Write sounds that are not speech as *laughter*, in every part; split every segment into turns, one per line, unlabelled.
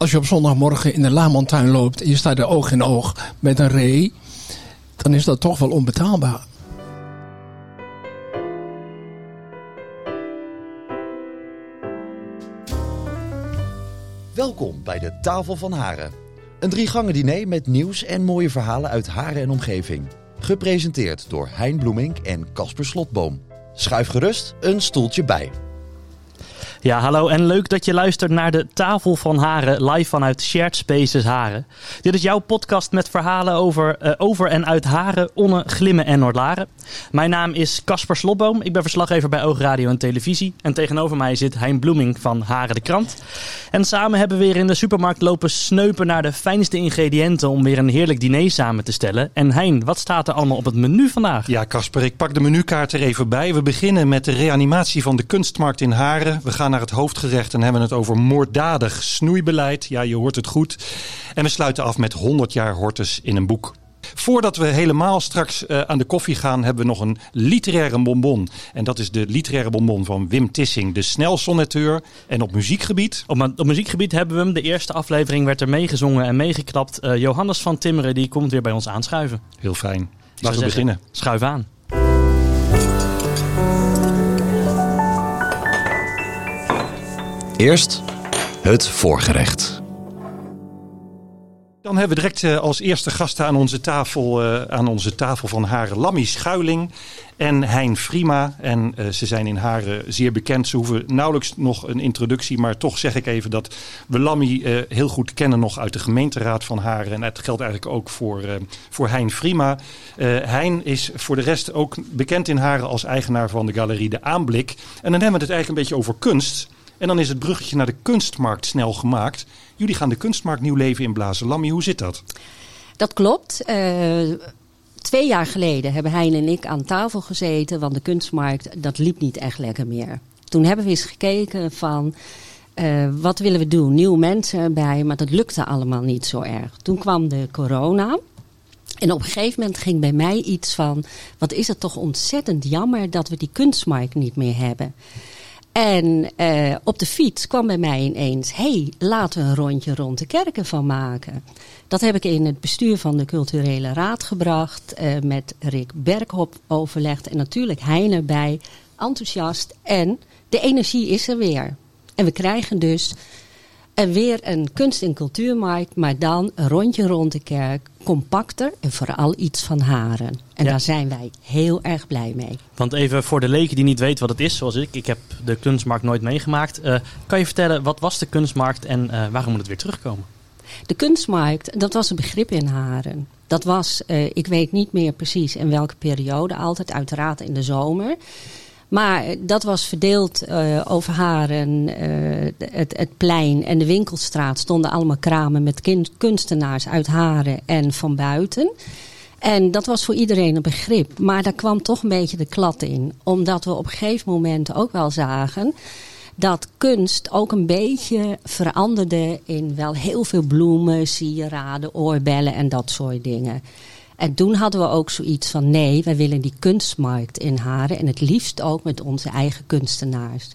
als je op zondagmorgen in de Lamontuin loopt en je staat er oog in oog met een ree, dan is dat toch wel onbetaalbaar.
Welkom bij de Tafel van Haren. Een driegangen diner met nieuws en mooie verhalen uit Haren en omgeving. Gepresenteerd door Hein Bloemink en Casper Slotboom. Schuif gerust een stoeltje bij.
Ja, hallo en leuk dat je luistert naar de Tafel van Haren live vanuit Shared Spaces Haren. Dit is jouw podcast met verhalen over, uh, over en uit Haren, Onne, Glimmen en Noordlaren. Mijn naam is Casper Slotboom, ik ben verslaggever bij Oogradio en Televisie. En tegenover mij zit Hein Bloeming van Haren de Krant. En samen hebben we weer in de supermarkt lopen sneupen naar de fijnste ingrediënten om weer een heerlijk diner samen te stellen. En Hein, wat staat er allemaal op het menu vandaag?
Ja, Casper, ik pak de menukaart er even bij. We beginnen met de reanimatie van de kunstmarkt in Haren. We gaan naar het hoofdgerecht en hebben het over moorddadig snoeibeleid. Ja, je hoort het goed. En we sluiten af met 100 jaar Hortus in een boek. Voordat we helemaal straks uh, aan de koffie gaan, hebben we nog een literaire bonbon. En dat is de literaire bonbon van Wim Tissing, de snelsonneteur. En op muziekgebied?
Op, op, muziekgebied hebben we hem. De eerste aflevering werd er meegezongen en meegeklapt. Uh, Johannes van Timmeren die komt weer bij ons aanschuiven.
Heel fijn. Laten we beginnen.
Schuif aan.
Eerst het voorgerecht.
Dan hebben we direct uh, als eerste gasten aan onze tafel, uh, aan onze tafel van Haren Lammy Schuiling en Hein Frima. En uh, ze zijn in Haren zeer bekend. Ze hoeven nauwelijks nog een introductie, maar toch zeg ik even dat we Lammy heel goed kennen nog uit de gemeenteraad van Haren. En dat geldt eigenlijk ook voor, voor Hein Frima. hein is voor de rest ook bekend in Haren als eigenaar van de galerie De Aanblik. En dan hebben we het eigenlijk een beetje over kunst. En dan is het bruggetje naar de kunstmarkt snel gemaakt. Jullie gaan de kunstmarkt nieuw leven inblazen. Lammy, hoe zit dat?
Dat klopt. Uh, twee jaar geleden hebben Hein en ik aan tafel gezeten. Want de kunstmarkt, dat liep niet echt lekker meer. Toen hebben we eens gekeken van... Uh, wat willen we doen? Nieuwe mensen bij, maar dat lukte allemaal niet zo erg. Toen kwam de corona. En op een gegeven moment ging bij mij iets van... wat is het toch ontzettend jammer dat we die kunstmarkt niet meer hebben. En uh, op de fiets kwam bij mij ineens: hey, laten we een rondje rond de kerken van maken. Dat heb ik in het bestuur van de Culturele Raad gebracht, uh, met Rick Berghop overlegd en natuurlijk Heine bij, enthousiast. En de energie is er weer. En we krijgen dus en weer een kunst- en cultuurmarkt, maar dan een rondje rond de kerk, compacter en vooral iets van haren. En daar zijn wij heel erg blij mee.
Want even voor de leken die niet weten wat het is, zoals ik, ik heb de kunstmarkt nooit meegemaakt. Uh, kan je vertellen, wat was de kunstmarkt en uh, waarom moet het weer terugkomen?
De kunstmarkt, dat was een begrip in Haren. Dat was, uh, ik weet niet meer precies in welke periode, altijd uiteraard in de zomer. Maar dat was verdeeld uh, over Haren, uh, het, het, plein en de winkelstraat stonden allemaal kramen met kunstenaars uit Haren en van buiten. En dat was voor iedereen een begrip. Maar daar kwam toch een beetje de klad in. Omdat we op een gegeven moment ook wel zagen dat kunst ook een beetje veranderde in wel heel veel bloemen, sieraden, oorbellen en dat soort dingen. En toen hadden we ook zoiets van nee, wij willen die kunstmarkt in Haren. En het liefst ook met onze eigen kunstenaars.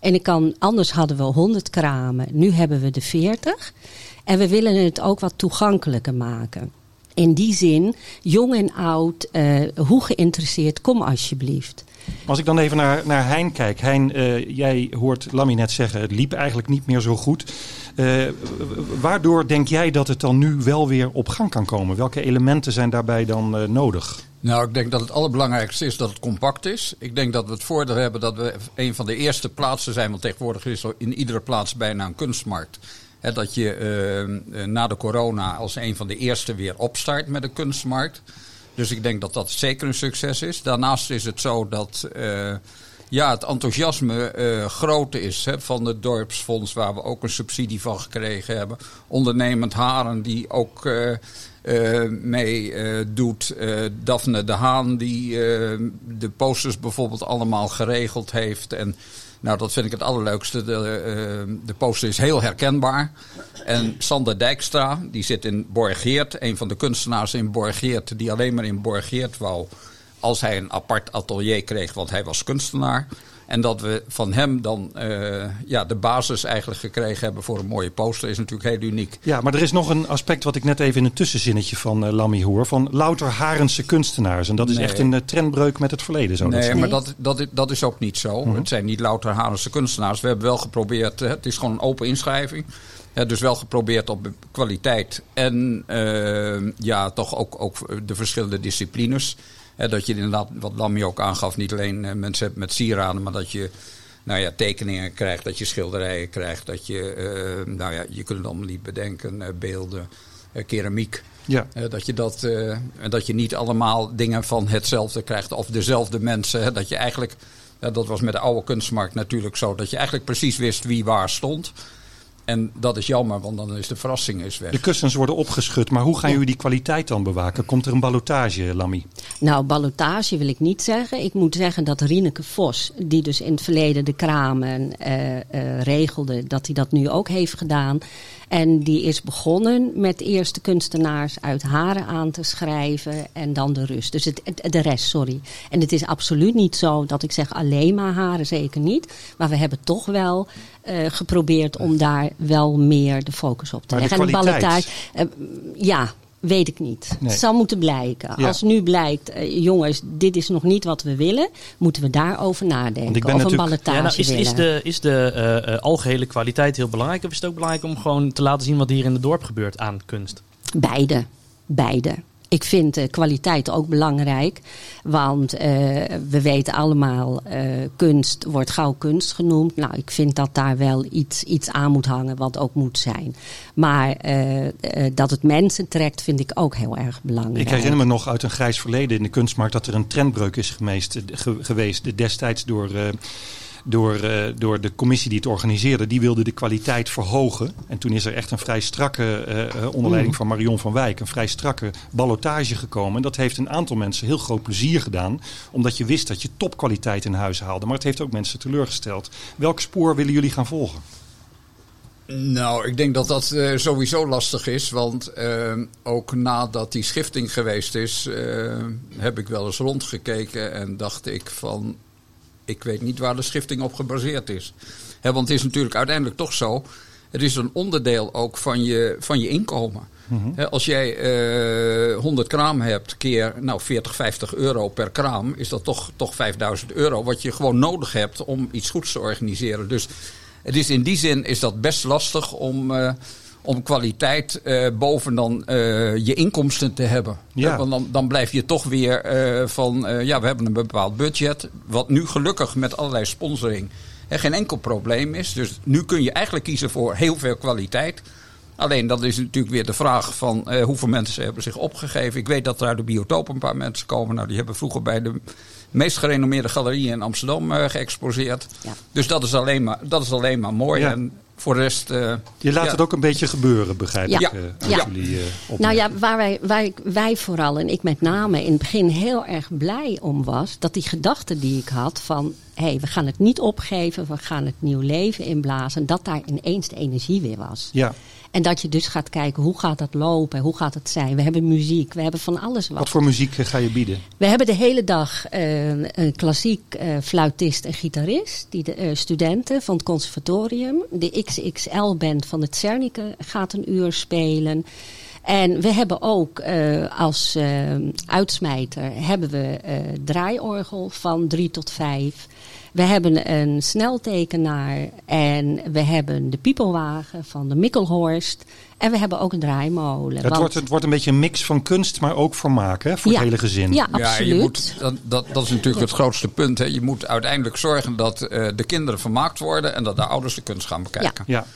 En ik kan, anders hadden we 100 kramen, nu hebben we de 40. En we willen het ook wat toegankelijker maken. In die zin, jong en oud, uh, hoe geïnteresseerd, kom alsjeblieft.
Als ik dan even naar, naar Hein kijk. Hein, uh, jij hoort Lammy net zeggen, het liep eigenlijk niet meer zo goed. Uh, waardoor denk jij dat het dan nu wel weer op gang kan komen? Welke elementen zijn daarbij dan uh, nodig?
Nou, ik denk dat het allerbelangrijkste is dat het compact is. Ik denk dat we het voordeel hebben dat we een van de eerste plaatsen zijn. Want tegenwoordig is er in iedere plaats bijna een kunstmarkt. Dat je na de corona als een van de eerste weer opstart met een kunstmarkt. Dus ik denk dat dat zeker een succes is. Daarnaast is het zo dat uh, ja, het enthousiasme uh, groot is hè, van het dorpsfonds, waar we ook een subsidie van gekregen hebben. Ondernemend Haren, die ook uh, uh, mee doet. Daphne de Haan, die de posters bijvoorbeeld allemaal geregeld heeft. En nou, dat vind ik het allerleukste. De, de poster is heel herkenbaar. En Sander Dijkstra, die zit in Borgeert. Een van de kunstenaars in Borgeert, die alleen maar in Borgeert wou als hij een apart atelier kreeg, want hij was kunstenaar. En dat we van hem dan uh, ja, de basis eigenlijk gekregen hebben voor een mooie poster is natuurlijk heel uniek.
Ja, maar er is nog een aspect wat ik net even in een tussenzinnetje van uh, Lammy hoor. Van louter Harense kunstenaars. En dat is
Nee.
echt een uh, trendbreuk met het verleden. Zo
Nee, maar dat, dat, dat is ook niet zo. Het zijn niet louter Harense kunstenaars. We hebben wel geprobeerd, het is gewoon een open inschrijving. Hè, dus wel geprobeerd op kwaliteit en eh, ja, toch ook, ook de verschillende disciplines. Hè, dat je inderdaad, wat Lammy ook aangaf, niet alleen eh, mensen hebt met sieraden, maar dat je nou ja, tekeningen krijgt, dat je schilderijen krijgt, dat je, eh, nou ja, je kunt het allemaal niet bedenken, eh, beelden, keramiek.
Ja.
Dat, je dat, en dat je niet allemaal dingen van hetzelfde krijgt of dezelfde mensen. Hè, dat je eigenlijk, dat was met de oude kunstmarkt natuurlijk zo, dat je eigenlijk precies wist wie waar stond. En dat is jammer, want dan is de verrassing is weg.
De kussens worden opgeschud, maar hoe gaan jullie die kwaliteit dan bewaken? Komt er een ballotage, Lammy?
Nou, ballotage wil ik niet zeggen. Ik moet zeggen dat Rieneke Vos, die dus in het verleden de kramen eh, eh, regelde, dat hij dat nu ook heeft gedaan. En die is begonnen met eerst de kunstenaars uit Haren aan te schrijven en dan de rust. Dus het, het- de rest, sorry. En het is absoluut niet zo dat ik zeg alleen maar Haren, zeker niet. Maar we hebben toch wel eh, geprobeerd om daar wel meer de focus op te
Maar
leggen. en de
kwaliteit?
ballotage, eh, ja, weet ik niet.
Nee.
Het zal moeten blijken.
Ja.
Als nu blijkt, eh, jongens, dit is nog niet wat we willen, moeten we daarover nadenken.
Want ik ben
of een
Ja, nou, is, is de, is de eh, eh, algehele kwaliteit heel belangrijk? Of is het ook belangrijk om gewoon te laten zien wat hier in het dorp gebeurt aan kunst?
Beide. Beide. Ik vind kwaliteit ook belangrijk. Want eh, we weten allemaal, eh, kunst wordt gauw kunst genoemd. Nou, ik vind dat daar wel iets, iets aan moet hangen wat ook moet zijn. Maar eh, dat het mensen trekt, vind ik ook heel erg belangrijk.
Ik herinner me nog uit een grijs verleden in de kunstmarkt dat er een trendbreuk is geweest, ge- geweest destijds door, door, eh, door de commissie die het organiseerde. Die wilde de kwaliteit verhogen. En toen is er echt een vrij strakke, eh, eh, onder leiding van Marion van Wijk, een vrij strakke ballotage gekomen. En dat heeft een aantal mensen heel groot plezier gedaan, omdat je wist dat je topkwaliteit in huis haalde. Maar het heeft ook mensen teleurgesteld. Welk spoor willen jullie gaan volgen?
Nou, ik denk dat dat eh, sowieso lastig is. Want ook nadat die schifting geweest is, eh, heb ik wel eens rondgekeken en dacht ik van, ik weet niet waar de schifting op gebaseerd is. Want het is natuurlijk uiteindelijk toch zo, het is een onderdeel ook van je, van je inkomen. Hè, als jij eh 100 kraam hebt, keer nou, 40, 50 euro per kraam, is dat toch, toch 5000 euro. Wat je gewoon nodig hebt om iets goeds te organiseren. Dus het is in die zin is dat best lastig om, eh, om kwaliteit eh, boven dan eh, je inkomsten te hebben.
Ja.
Want dan, dan blijf je toch weer eh, van, eh, ja, we hebben een bepaald budget. Wat nu gelukkig met allerlei sponsoring geen enkel probleem is. Dus nu kun je eigenlijk kiezen voor heel veel kwaliteit. Alleen dat is natuurlijk weer de vraag van eh, hoeveel mensen hebben zich opgegeven. Ik weet dat er uit de biotoop een paar mensen komen. Nou, die hebben vroeger bij de meest gerenommeerde galerieën in Amsterdam eh, geëxposeerd.
Ja.
Dus dat is alleen maar, dat is alleen maar mooi.
Ja.
En voor de rest... eh,
Je laat
ja.
het ook een beetje gebeuren, begrijp
Ja.
ik. eh,
Ja.
jullie, eh, opmerking.
Nou ja, waar wij, waar ik- wij vooral en ik met name in het begin heel erg blij om was, dat die gedachte die ik had van, hé, hey, we gaan het niet opgeven, we gaan het nieuw leven inblazen, dat daar ineens de energie weer was.
Ja.
En dat je dus gaat kijken, hoe gaat dat lopen, hoe gaat het zijn? We hebben muziek, we hebben van alles wat.
Wat voor muziek eh, ga je bieden?
We hebben de hele dag eh, een klassiek eh, fluitist en gitarist. Die de studenten van het conservatorium. De XXL-band van het Cernicke gaat een uur spelen. En we hebben ook als uitsmijter hebben we eh, draaiorgel van drie tot vijf. We hebben een sneltekenaar en we hebben de piepelwagen van de Mikkelhorst. En we hebben ook een draaimolen.
Het
want-
wordt, het wordt een beetje een mix van kunst, maar ook vermaak hè, voor
Ja.
het hele gezin.
Ja,
Ja,
absoluut.
je moet, dat, dat, dat is natuurlijk het grootste punt. Hè. Je moet uiteindelijk zorgen dat eh, de kinderen vermaakt worden en dat de ouders de kunst gaan bekijken.
Ja.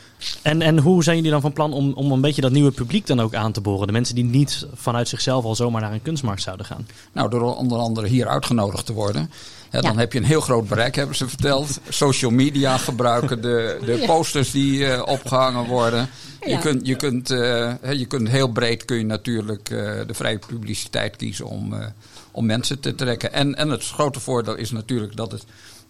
En, en hoe zijn jullie dan van plan om, om een beetje dat nieuwe publiek dan ook aan te boren? De mensen die niet vanuit zichzelf al zomaar naar een kunstmarkt zouden gaan.
Nou, door onder andere hier uitgenodigd te worden. Hè, dan
Ja.
heb je een heel groot bereik, hebben ze verteld. Social media gebruiken, de, de
Ja.
posters die eh, opgehangen worden. Je,
Ja.
kunt, je, kunt, eh, je kunt heel breed kun je natuurlijk eh, de vrije publiciteit kiezen om, om mensen te trekken. En, en het grote voordeel is natuurlijk dat het,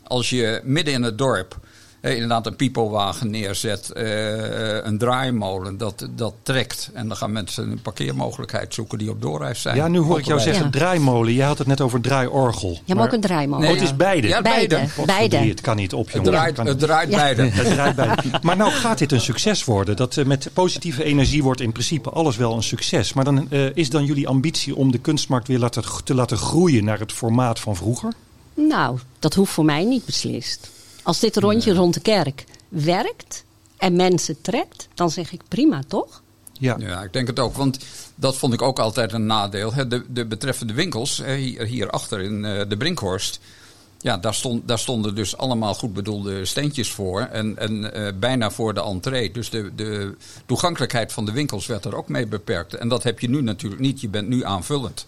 als je midden in het dorp inderdaad een pipowagen neerzet, eh, een draaimolen, dat, dat trekt. En dan gaan mensen een parkeermogelijkheid zoeken die op doorreis zijn.
Ja, nu hoor ik jou zeggen
Ja.
draaimolen. Jij had het net over draaiorgel.
Ja, maar ook een draaimolen.
Nee,
Oh, het is beide.
Ja,
beide.
beide.
Het kan niet op,
Het
jongen.
draait,
Kan
het draait
Ja.
beide.
Het draait beide. Maar nou gaat dit een succes worden. Dat eh, met positieve energie wordt in principe alles wel een succes. Maar dan eh, is dan jullie ambitie om de kunstmarkt weer laten, te laten groeien naar het formaat van vroeger?
Nou, dat hoeft voor mij niet beslist. Als dit rondje rond de kerk werkt en mensen trekt, dan zeg ik prima, toch?
Ja.
Ja, ik denk het ook. Want dat vond ik ook altijd een nadeel. hè. De, de betreffende winkels, hier, hierachter in eh, de Brinkhorst. Ja, daar, stond, daar stonden dus allemaal goed bedoelde steentjes voor. En, en eh, bijna voor de entree. Dus de, de toegankelijkheid van de winkels werd er ook mee beperkt. En dat heb je nu natuurlijk niet. Je bent nu aanvullend.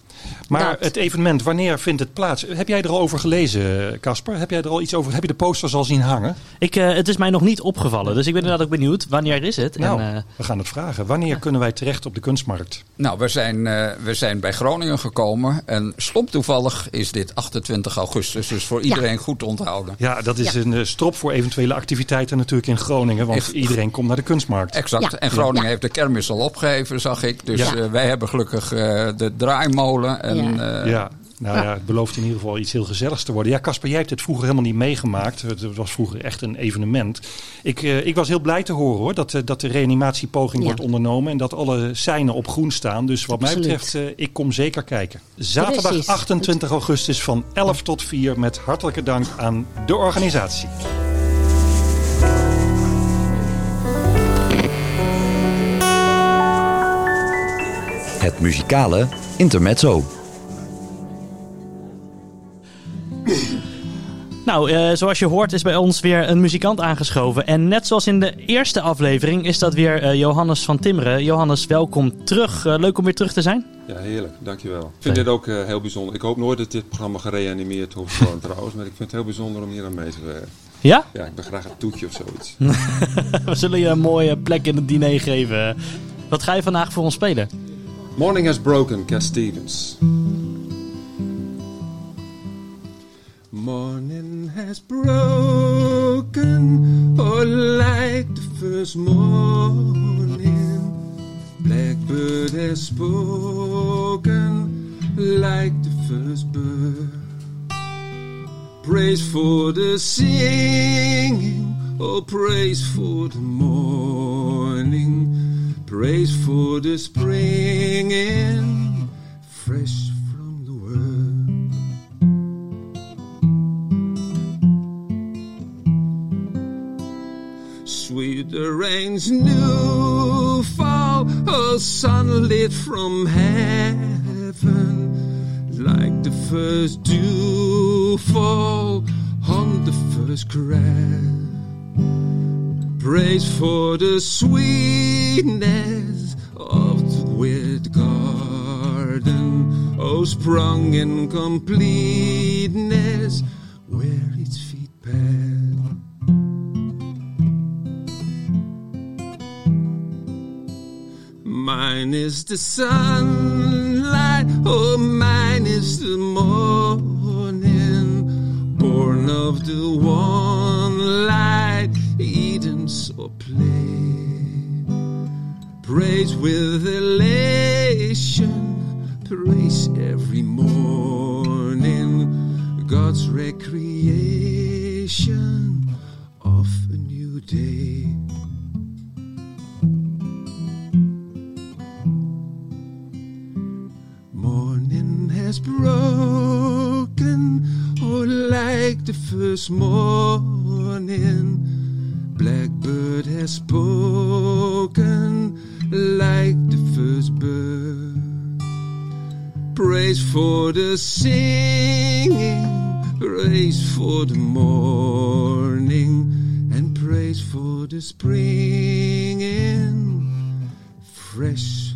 Maar
Dat.
het evenement, wanneer vindt het plaats? Heb jij er al over gelezen, Casper? Heb jij er al iets over? Heb je de posters al zien hangen?
Ik, eh, het is mij nog niet opgevallen, dus ik ben inderdaad ook benieuwd. Wanneer is het?
Nou,
En, eh,
we gaan het vragen. Wanneer kunnen wij terecht op de kunstmarkt?
Nou, we zijn, eh, we zijn bij Groningen gekomen. En stom toevallig is dit 28 augustus. Dus voor iedereen goed te onthouden.
Ja, dat is
Ja.
een eh, strop voor eventuele activiteiten natuurlijk in Groningen. Want
Echt.
iedereen komt naar de kunstmarkt.
Exact.
Ja.
En Groningen
Ja.
heeft de kermis al opgegeven, zag ik. Dus
Ja.
eh, wij hebben gelukkig eh, de draaimolen. En,
Ja.
Ja, nou ja, het belooft in ieder geval iets heel gezelligs te worden. Ja, Casper, jij hebt het vroeger helemaal niet meegemaakt. Het was vroeger echt een evenement. Ik, eh, ik was heel blij te horen hoor, dat, eh, dat de reanimatiepoging
Ja.
wordt ondernomen. En dat alle seinen op groen staan. Dus wat mij betreft, eh, ik kom zeker kijken. Zaterdag
Precies.
28 augustus van 11 tot 4 met hartelijke dank aan de organisatie.
Het muzikale intermezzo. *laughs*
Nou, eh, zoals je hoort is bij ons weer een muzikant aangeschoven. En net zoals in de eerste aflevering is dat weer eh, Johannes van Timmeren. Johannes, welkom terug. Eh, leuk om weer terug te zijn.
Ja, heerlijk. Dankjewel. Ik vind dit ook heel bijzonder. Ik hoop nooit dat dit programma gereanimeerd wordt worden *laughs* trouwens. Maar ik vind het heel bijzonder om hier aan mee te werken.
Ja?
Ja, ik ben graag een toetje of zoiets. *laughs*
We zullen je een mooie plek in het diner geven. Wat ga je vandaag voor ons spelen?
Morning has broken, Cat Stevens. Morning has broken, oh like the first morning. Blackbird has spoken, like the first bird. Praise for the singing, oh praise for the morning. Praise for the springing, fresh Sweet the rain's new fall, oh sunlit from heaven, like the first dew fall on the first grass. Praise for the sweetness of the weird garden, oh sprung in completeness where its feet pass. Mine is the sunlight, oh, mine is the morning, born of the one light, Eden saw play. Praise with elation, praise every morning, God's recreation of a new day. Has broken, oh, like the first morning. Blackbird has spoken, like the first bird. Praise for the singing, praise for the morning, and praise for the springing, fresh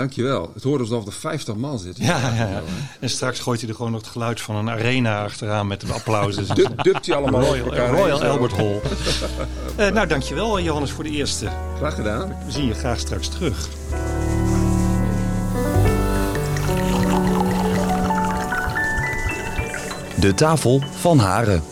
Dankjewel. Het hoort alsof er 50 man zitten.
Ja, ja, ja. En straks gooit hij er gewoon nog het geluid van een arena achteraan met de applaus. *laughs* Dus
hij allemaal
Royal, Royal. Albert Hall. *laughs* Eh, nou, dankjewel Johannes voor de eerste.
Graag gedaan.
We zien je graag straks terug.
De tafel van Haren.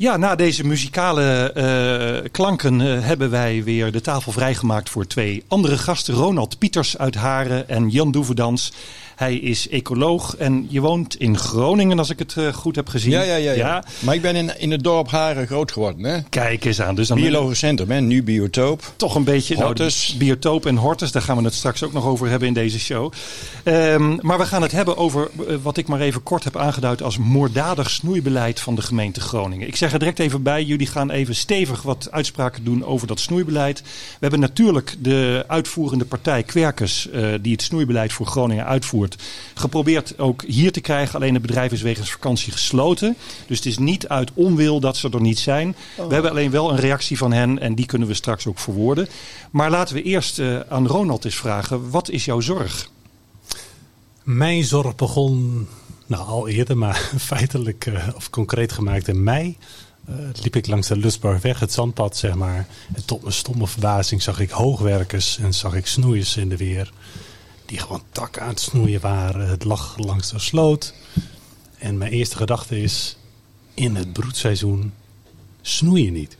Ja, na deze muzikale eh, klanken eh, hebben wij weer de tafel vrijgemaakt voor twee andere gasten. Ronald Pieters uit Haren en Jan Doeverdans. Hij is ecoloog en je woont in Groningen, als ik het eh, goed heb gezien.
Ja, ja, ja, ja. Maar ik ben in, in het dorp Haren groot geworden. Hè?
Kijk eens aan. Dus dan
Biologisch centrum, hè? nu biotoop.
toch een beetje nou,
Hortus.
biotoop en hortus. Daar gaan we het straks ook nog over hebben in deze show. Ehm, maar we gaan het hebben over eh, wat ik maar even kort heb aangeduid als moorddadig snoeibeleid van de gemeente Groningen. Ik zeg er direct even bij, jullie gaan even stevig wat uitspraken doen over dat snoeibeleid. We hebben natuurlijk de uitvoerende partij Kwerkers, eh, die het snoeibeleid voor Groningen uitvoert, geprobeerd ook hier te krijgen. Alleen het bedrijf is wegens vakantie gesloten. Dus het is niet uit onwil dat ze er niet zijn. We hebben alleen wel een reactie van hen en die kunnen we straks ook verwoorden. Maar laten we eerst eh, aan Ronald eens vragen, wat is jouw zorg?
Mijn zorg begon nou, al eerder, maar *laughs* feitelijk eh, of concreet gemaakt in mei. Eh, liep ik langs de Lustbarweg, het zandpad, zeg maar. En tot mijn stomme verbazing zag ik hoogwerkers en zag ik snoeiers in de weer. Die gewoon takken aan het snoeien waren. Het lag langs de sloot. En mijn eerste gedachte is, in het broedseizoen snoei je niet.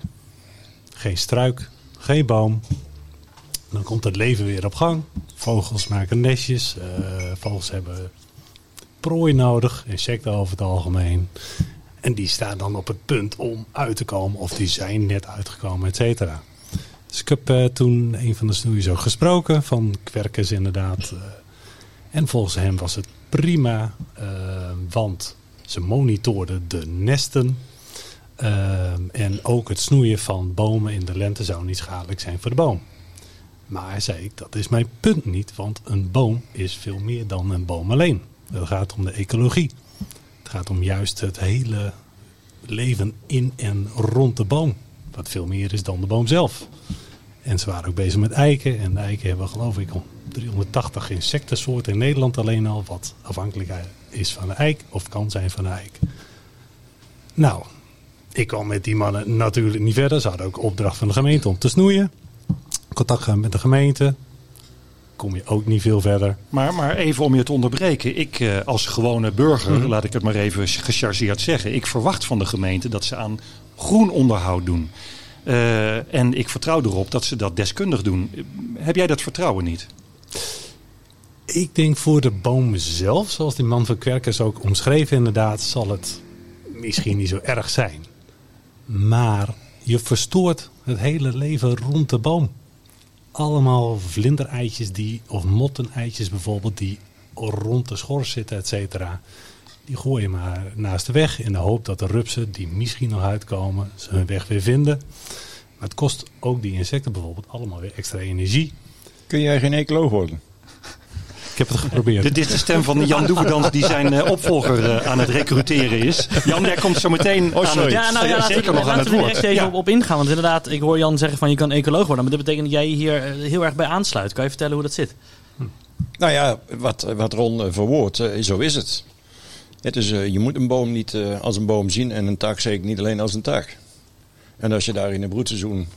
Geen struik, geen boom. Dan komt het leven weer op gang. Vogels maken nestjes. eh, vogels hebben prooi nodig. Insecten over het algemeen. En die staan dan op het punt om uit te komen. Of die zijn net uitgekomen, et cetera. Dus ik heb eh, toen een van de snoeiers ook gesproken. Van kwerkers inderdaad. eh. en volgens hem was het prima. eh, want ze monitorden de nesten. Ehm, en ook het snoeien van bomen in de lente zou niet schadelijk zijn voor de boom. Maar zei ik, dat is mijn punt niet, want een boom is veel meer dan een boom alleen. Het gaat om de ecologie. Het gaat om juist het hele leven in en rond de boom. Wat veel meer is dan de boom zelf. En ze waren ook bezig met eiken. En de eiken hebben geloof ik al 380 insectensoorten in Nederland alleen al. Wat afhankelijk is van de eik of kan zijn van de eik. Nou, ik kwam met die mannen natuurlijk niet verder. Ze hadden ook opdracht van de gemeente om te snoeien. Contact gaan met de gemeente. Kom je ook niet veel verder.
Maar, maar even om je te onderbreken. Ik eh, als gewone burger, laat ik het maar even gechargeerd zeggen. Ik verwacht van de gemeente dat ze aan groen onderhoud doen. Eh, en ik vertrouw erop dat ze dat deskundig doen. Heb jij dat vertrouwen niet?
Ik denk voor de boom zelf, zoals die man van Kwerkers ook omschreef inderdaad, zal het misschien niet zo erg zijn. Maar je verstoort het hele leven rond de boom. Allemaal vlindereitjes die, of motteneitjes bijvoorbeeld, die rond de schors zitten, et cetera. Die gooi je maar naast de weg in de hoop dat de rupsen die misschien nog uitkomen, ze hun weg weer vinden. Maar het kost ook die insecten bijvoorbeeld allemaal weer extra energie.
Kun jij geen ecoloog worden?
Ik heb het geprobeerd.
Dit is de stem van Jan Doeverdans die zijn eh, opvolger eh, aan het recruteren is. Jan, jij komt zo meteen aan het,
Ja, nou ja, laten
zeker
we,
nog aan
laten
het
we er
woord.
direct even
Ja.
op, op ingaan. Want inderdaad, ik hoor Jan zeggen van je kan ecoloog worden. Maar dat betekent dat jij hier eh, heel erg bij aansluit. Kan je vertellen hoe dat zit?
Nou ja, wat, wat Ron verwoordt, eh, zo is het. Het is, eh, je moet een boom niet eh, als een boom zien en een tak zeker niet alleen als een tak. En als je daar in het broedseizoen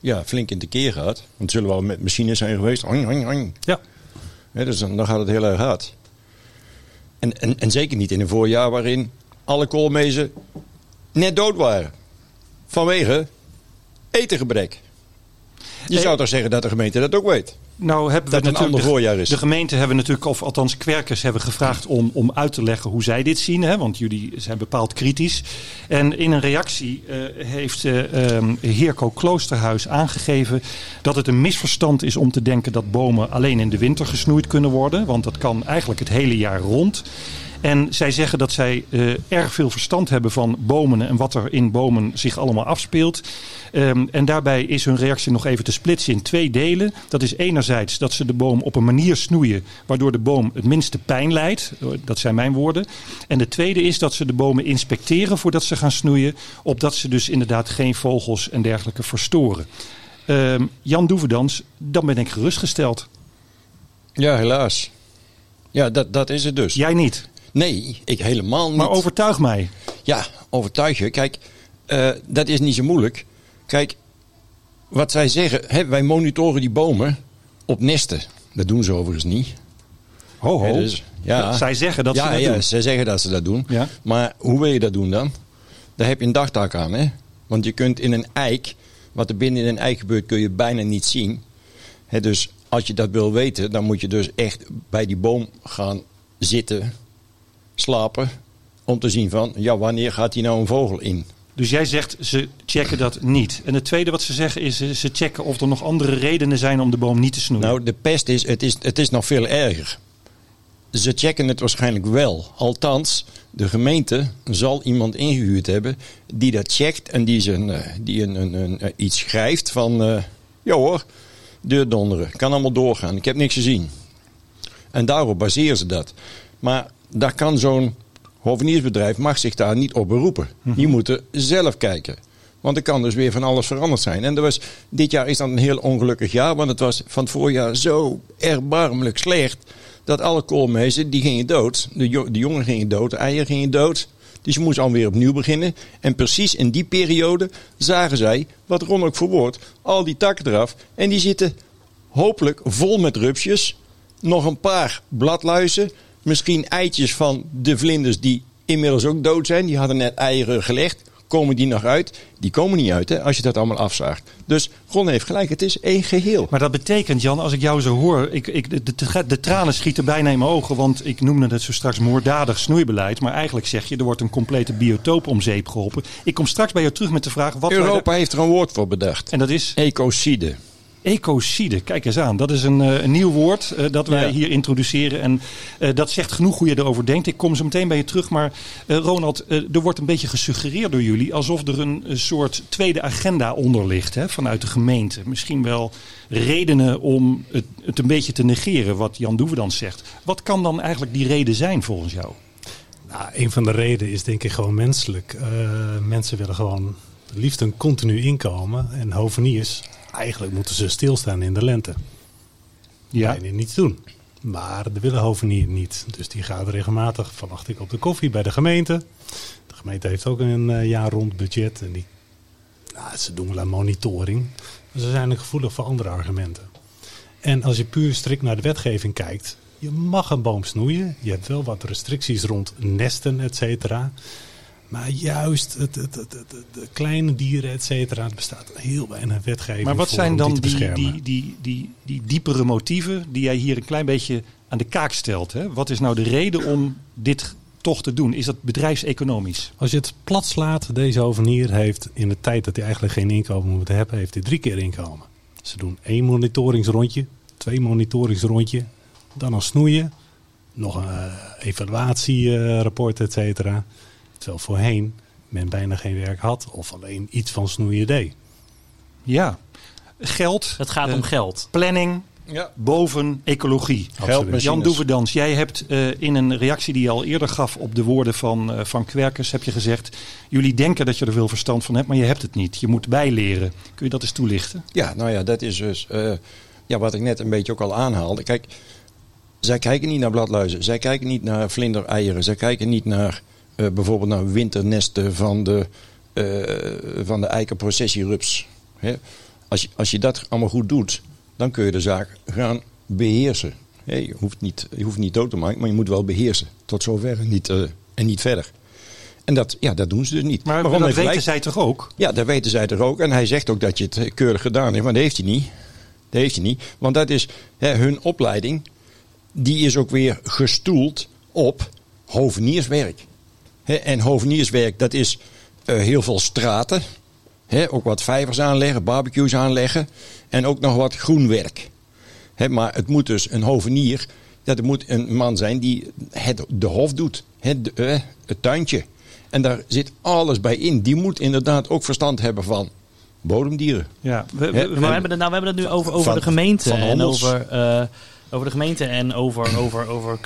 ja, flink in tekeer gaat, want het zullen wel met machines zijn geweest, hang, hang, hang.
Ja.
Dus dan, dan gaat het heel erg hard. En, en, en zeker niet in een voorjaar waarin alle koolmezen net dood waren. Vanwege etengebrek. Je zou toch zeggen dat de gemeente dat ook weet.
Nou hebben we
Dat het een
natuurlijk
ander
de-
voorjaar is.
De gemeente hebben natuurlijk, of althans kwerkers hebben gevraagd om, om uit te leggen hoe zij dit zien. Hè, want jullie zijn bepaald kritisch. En in een reactie eh, heeft eh ehm, Heerko Kloosterhuis aangegeven dat het een misverstand is om te denken dat bomen alleen in de winter gesnoeid kunnen worden. Want dat kan eigenlijk het hele jaar rond. En zij zeggen dat zij eh, erg veel verstand hebben van bomen en wat er in bomen zich allemaal afspeelt. Ehm, en daarbij is hun reactie nog even te splitsen in twee delen. Dat is enerzijds dat ze de boom op een manier snoeien waardoor de boom het minste pijn leidt. Dat zijn mijn woorden. En de tweede is dat ze de bomen inspecteren voordat ze gaan snoeien. Opdat ze dus inderdaad geen vogels en dergelijke verstoren. Ehm, Jan Doeverdans, dan ben ik gerustgesteld.
Ja, helaas. Ja, dat, dat is het dus.
Jij niet.
Nee, ik helemaal niet.
Maar overtuig mij.
Ja, overtuig je. Kijk, eh, dat is niet zo moeilijk. Kijk, wat zij zeggen, hè, wij monitoren die bomen op nesten. Dat doen ze overigens niet.
Ho, ho.
Hè, dus, ja,
Zij zeggen dat
ja,
ze dat
ja,
doen.
zij zeggen dat ze dat doen.
Ja.
Maar hoe wil je dat doen dan? Daar heb je een dagtaak aan, hè? Want je kunt in een eik, wat er binnen in een eik gebeurt, kun je bijna niet zien. Hè, dus als je dat wil weten, dan moet je dus echt bij die boom gaan zitten, slapen, om te zien van, ja, wanneer gaat hier nou een vogel in?
Dus jij zegt ze checken dat niet. En het tweede wat ze zeggen is eh, ze checken of er nog andere redenen zijn om de boom niet te snoeien.
Nou, de pest is, het is, het is nog veel erger. Ze checken het waarschijnlijk wel. Althans, de gemeente zal iemand ingehuurd hebben die dat checkt en die, zijn, eh, die een, een, een, eh, iets schrijft van, eh, ja hoor, deur donderen, kan allemaal doorgaan, ik heb niks gezien. En daarop baseren ze dat. Maar daar kan zo'n hoveniersbedrijf mag zich daar niet op beroepen. Die moeten zelf kijken. Want er kan dus weer van alles veranderd zijn. En er was, dit jaar is dan een heel ongelukkig jaar. Want het was van het voorjaar zo erbarmelijk slecht. Dat alle koolmezen die gingen dood. De, jo- de jongen gingen dood, de eieren gingen dood. Dus je moest alweer opnieuw beginnen. En precies in die periode zagen zij, wat Ron ook verwoordt, al die takken eraf. En die zitten hopelijk vol met rupsjes. Nog een paar bladluizen. Misschien eitjes van de vlinders die inmiddels ook dood zijn. Die hadden net eieren gelegd. Komen die nog uit? Die komen niet uit hè, als je dat allemaal afzaagt. Dus Ron heeft gelijk, het is één geheel.
Maar dat betekent, Jan, als ik jou zo hoor, ik, ik, de, de, de tranen schieten bijna in mijn ogen, want ik noemde het zo straks moorddadig snoeibeleid. Maar eigenlijk zeg je, er wordt een complete biotoop om zeep geholpen. Ik kom straks bij jou terug met de vraag, wat
Europa
daar-
heeft er een woord voor bedacht.
En dat is
Ecocide.
Ecocide. Kijk eens aan, dat is een, eh, een nieuw woord eh, dat wij
Ja.
hier introduceren. En eh, dat zegt genoeg hoe je erover denkt. Ik kom zo meteen bij je terug. Maar Ronald, eh, er wordt een beetje gesuggereerd door jullie alsof er een, een soort tweede agenda onder ligt hè, vanuit de gemeente. Misschien wel redenen om het, het een beetje te negeren, wat Jan Doeverdans zegt. Wat kan dan eigenlijk die reden zijn volgens jou?
Nou, een van de redenen is denk ik gewoon menselijk. Eh, mensen willen gewoon liefst een continu inkomen. En hoveniers, eigenlijk moeten ze stilstaan in de lente.
Ja.
Bijna niets doen. Maar de willen hovenier niet. Dus die gaat regelmatig, verwacht ik, op de koffie bij de gemeente. De gemeente heeft ook een eh, jaar rond budget. En die, nou, ze doen wel aan monitoring. Maar ze zijn gevoelig voor andere argumenten. En als je puur strikt naar de wetgeving kijkt. Je mag een boom snoeien. Je hebt wel wat restricties rond nesten, et cetera. Maar juist het, het, het, het- het- de kleine dieren, et cetera. Er bestaat heel weinig wetgeving
Maar wat
voor
zijn dan
die
die, die, die, die, die diepere motieven die jij hier een klein beetje aan de kaak stelt? Hè? Wat is nou de reden om dit toch te doen? Is dat bedrijfseconomisch?
Als je het plat slaat, deze hovenier heeft in de tijd dat hij eigenlijk geen inkomen moet hebben, heeft hij drie keer inkomen. Ze doen één monitoringsrondje, twee monitoringsrondje, dan een snoeien, nog een eh, evaluatierapport, et cetera. Terwijl voorheen men bijna geen werk had of alleen iets van snoeien deed.
Ja. Geld.
Het gaat
eh,
om geld.
Planning
Ja.
boven ecologie.
Geldmachines.
Jan Doeverdans, jij hebt eh, in een reactie die je al eerder gaf op de woorden van, eh, van Kwerkers, heb je gezegd, jullie denken dat je er veel verstand van hebt, maar je hebt het niet. Je moet bijleren. Kun je dat eens toelichten?
Ja, nou ja, dat is dus eh, ja, wat ik net een beetje ook al aanhaalde. Kijk, zij kijken niet naar bladluizen. Zij kijken niet naar vlindereieren. Zij kijken niet naar eh, bijvoorbeeld naar winternesten van de, eh van de eikenprocessierups. Hè? Als, je, als je dat allemaal goed doet, dan kun je de zaak gaan beheersen. Hè, je, hoeft niet, je hoeft niet dood te maken, maar je moet wel beheersen. Tot zover en niet, eh, en niet verder. En dat, ja, dat doen ze dus niet.
Maar,
Ron
dat weten
gelijk.
zij toch ook?
Ja, dat weten zij toch ook. En hij zegt ook dat je het keurig gedaan heeft, maar dat heeft hij niet. Dat heeft hij niet. Want dat is hè, hun opleiding. Die is ook weer gestoeld op hovenierswerk. En hovenierswerk, dat is eh, heel veel straten. Ook wat vijvers aanleggen, barbecues aanleggen. En ook nog wat groenwerk. Maar het moet dus een hovenier. Dat moet een man zijn die het, de hof doet. De, eh, het tuintje. En daar zit alles bij in. Die moet inderdaad ook verstand hebben van bodemdieren.
Ja, we, we-
Hè,
we-
Maar we hebben het, nou, we hebben het nu over, over
Van-
de gemeente
van
en over, eh, over de gemeente en over, over, over.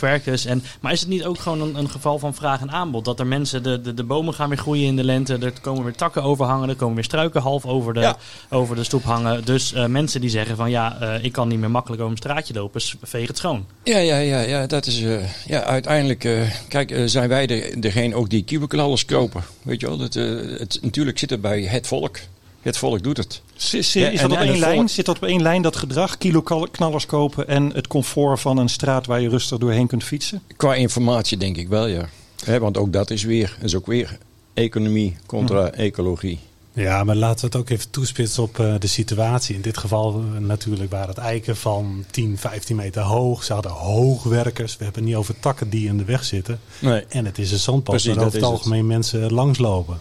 En, maar is het niet ook gewoon een, een geval van vraag en aanbod? Dat er mensen, de, de, de bomen gaan weer groeien in de lente, er komen weer takken overhangen, er komen weer struiken half over de,
Ja.
over de stoep hangen. Dus eh, mensen die zeggen van ja, eh, ik kan niet meer makkelijk over een straatje lopen, s- veeg het schoon.
Ja, ja, ja, ja, dat is. eh, ja, uiteindelijk. kijk, zijn wij de, degene ook die kubeknallers kopen. Weet je wel? Dat, het, natuurlijk zit het bij het volk. Het volk doet het.
Is
en-
dat op één lijn?
volk-
Zit dat op één lijn, dat gedrag? Kilo knallers kopen en het comfort van een straat waar je rustig doorheen kunt fietsen?
Qua informatie denk ik wel, ja. Hè, want ook dat is weer, is ook weer economie contra ecologie.
Ja, maar laten we het ook even toespitsen op eh, de situatie. In dit geval eh, natuurlijk waren het eiken van 10, 15 meter hoog. Ze hadden hoogwerkers. We hebben het niet over takken die in de weg zitten.
Nee.
En het is een zandpad waar
dat
over het
is het.
algemeen mensen langslopen.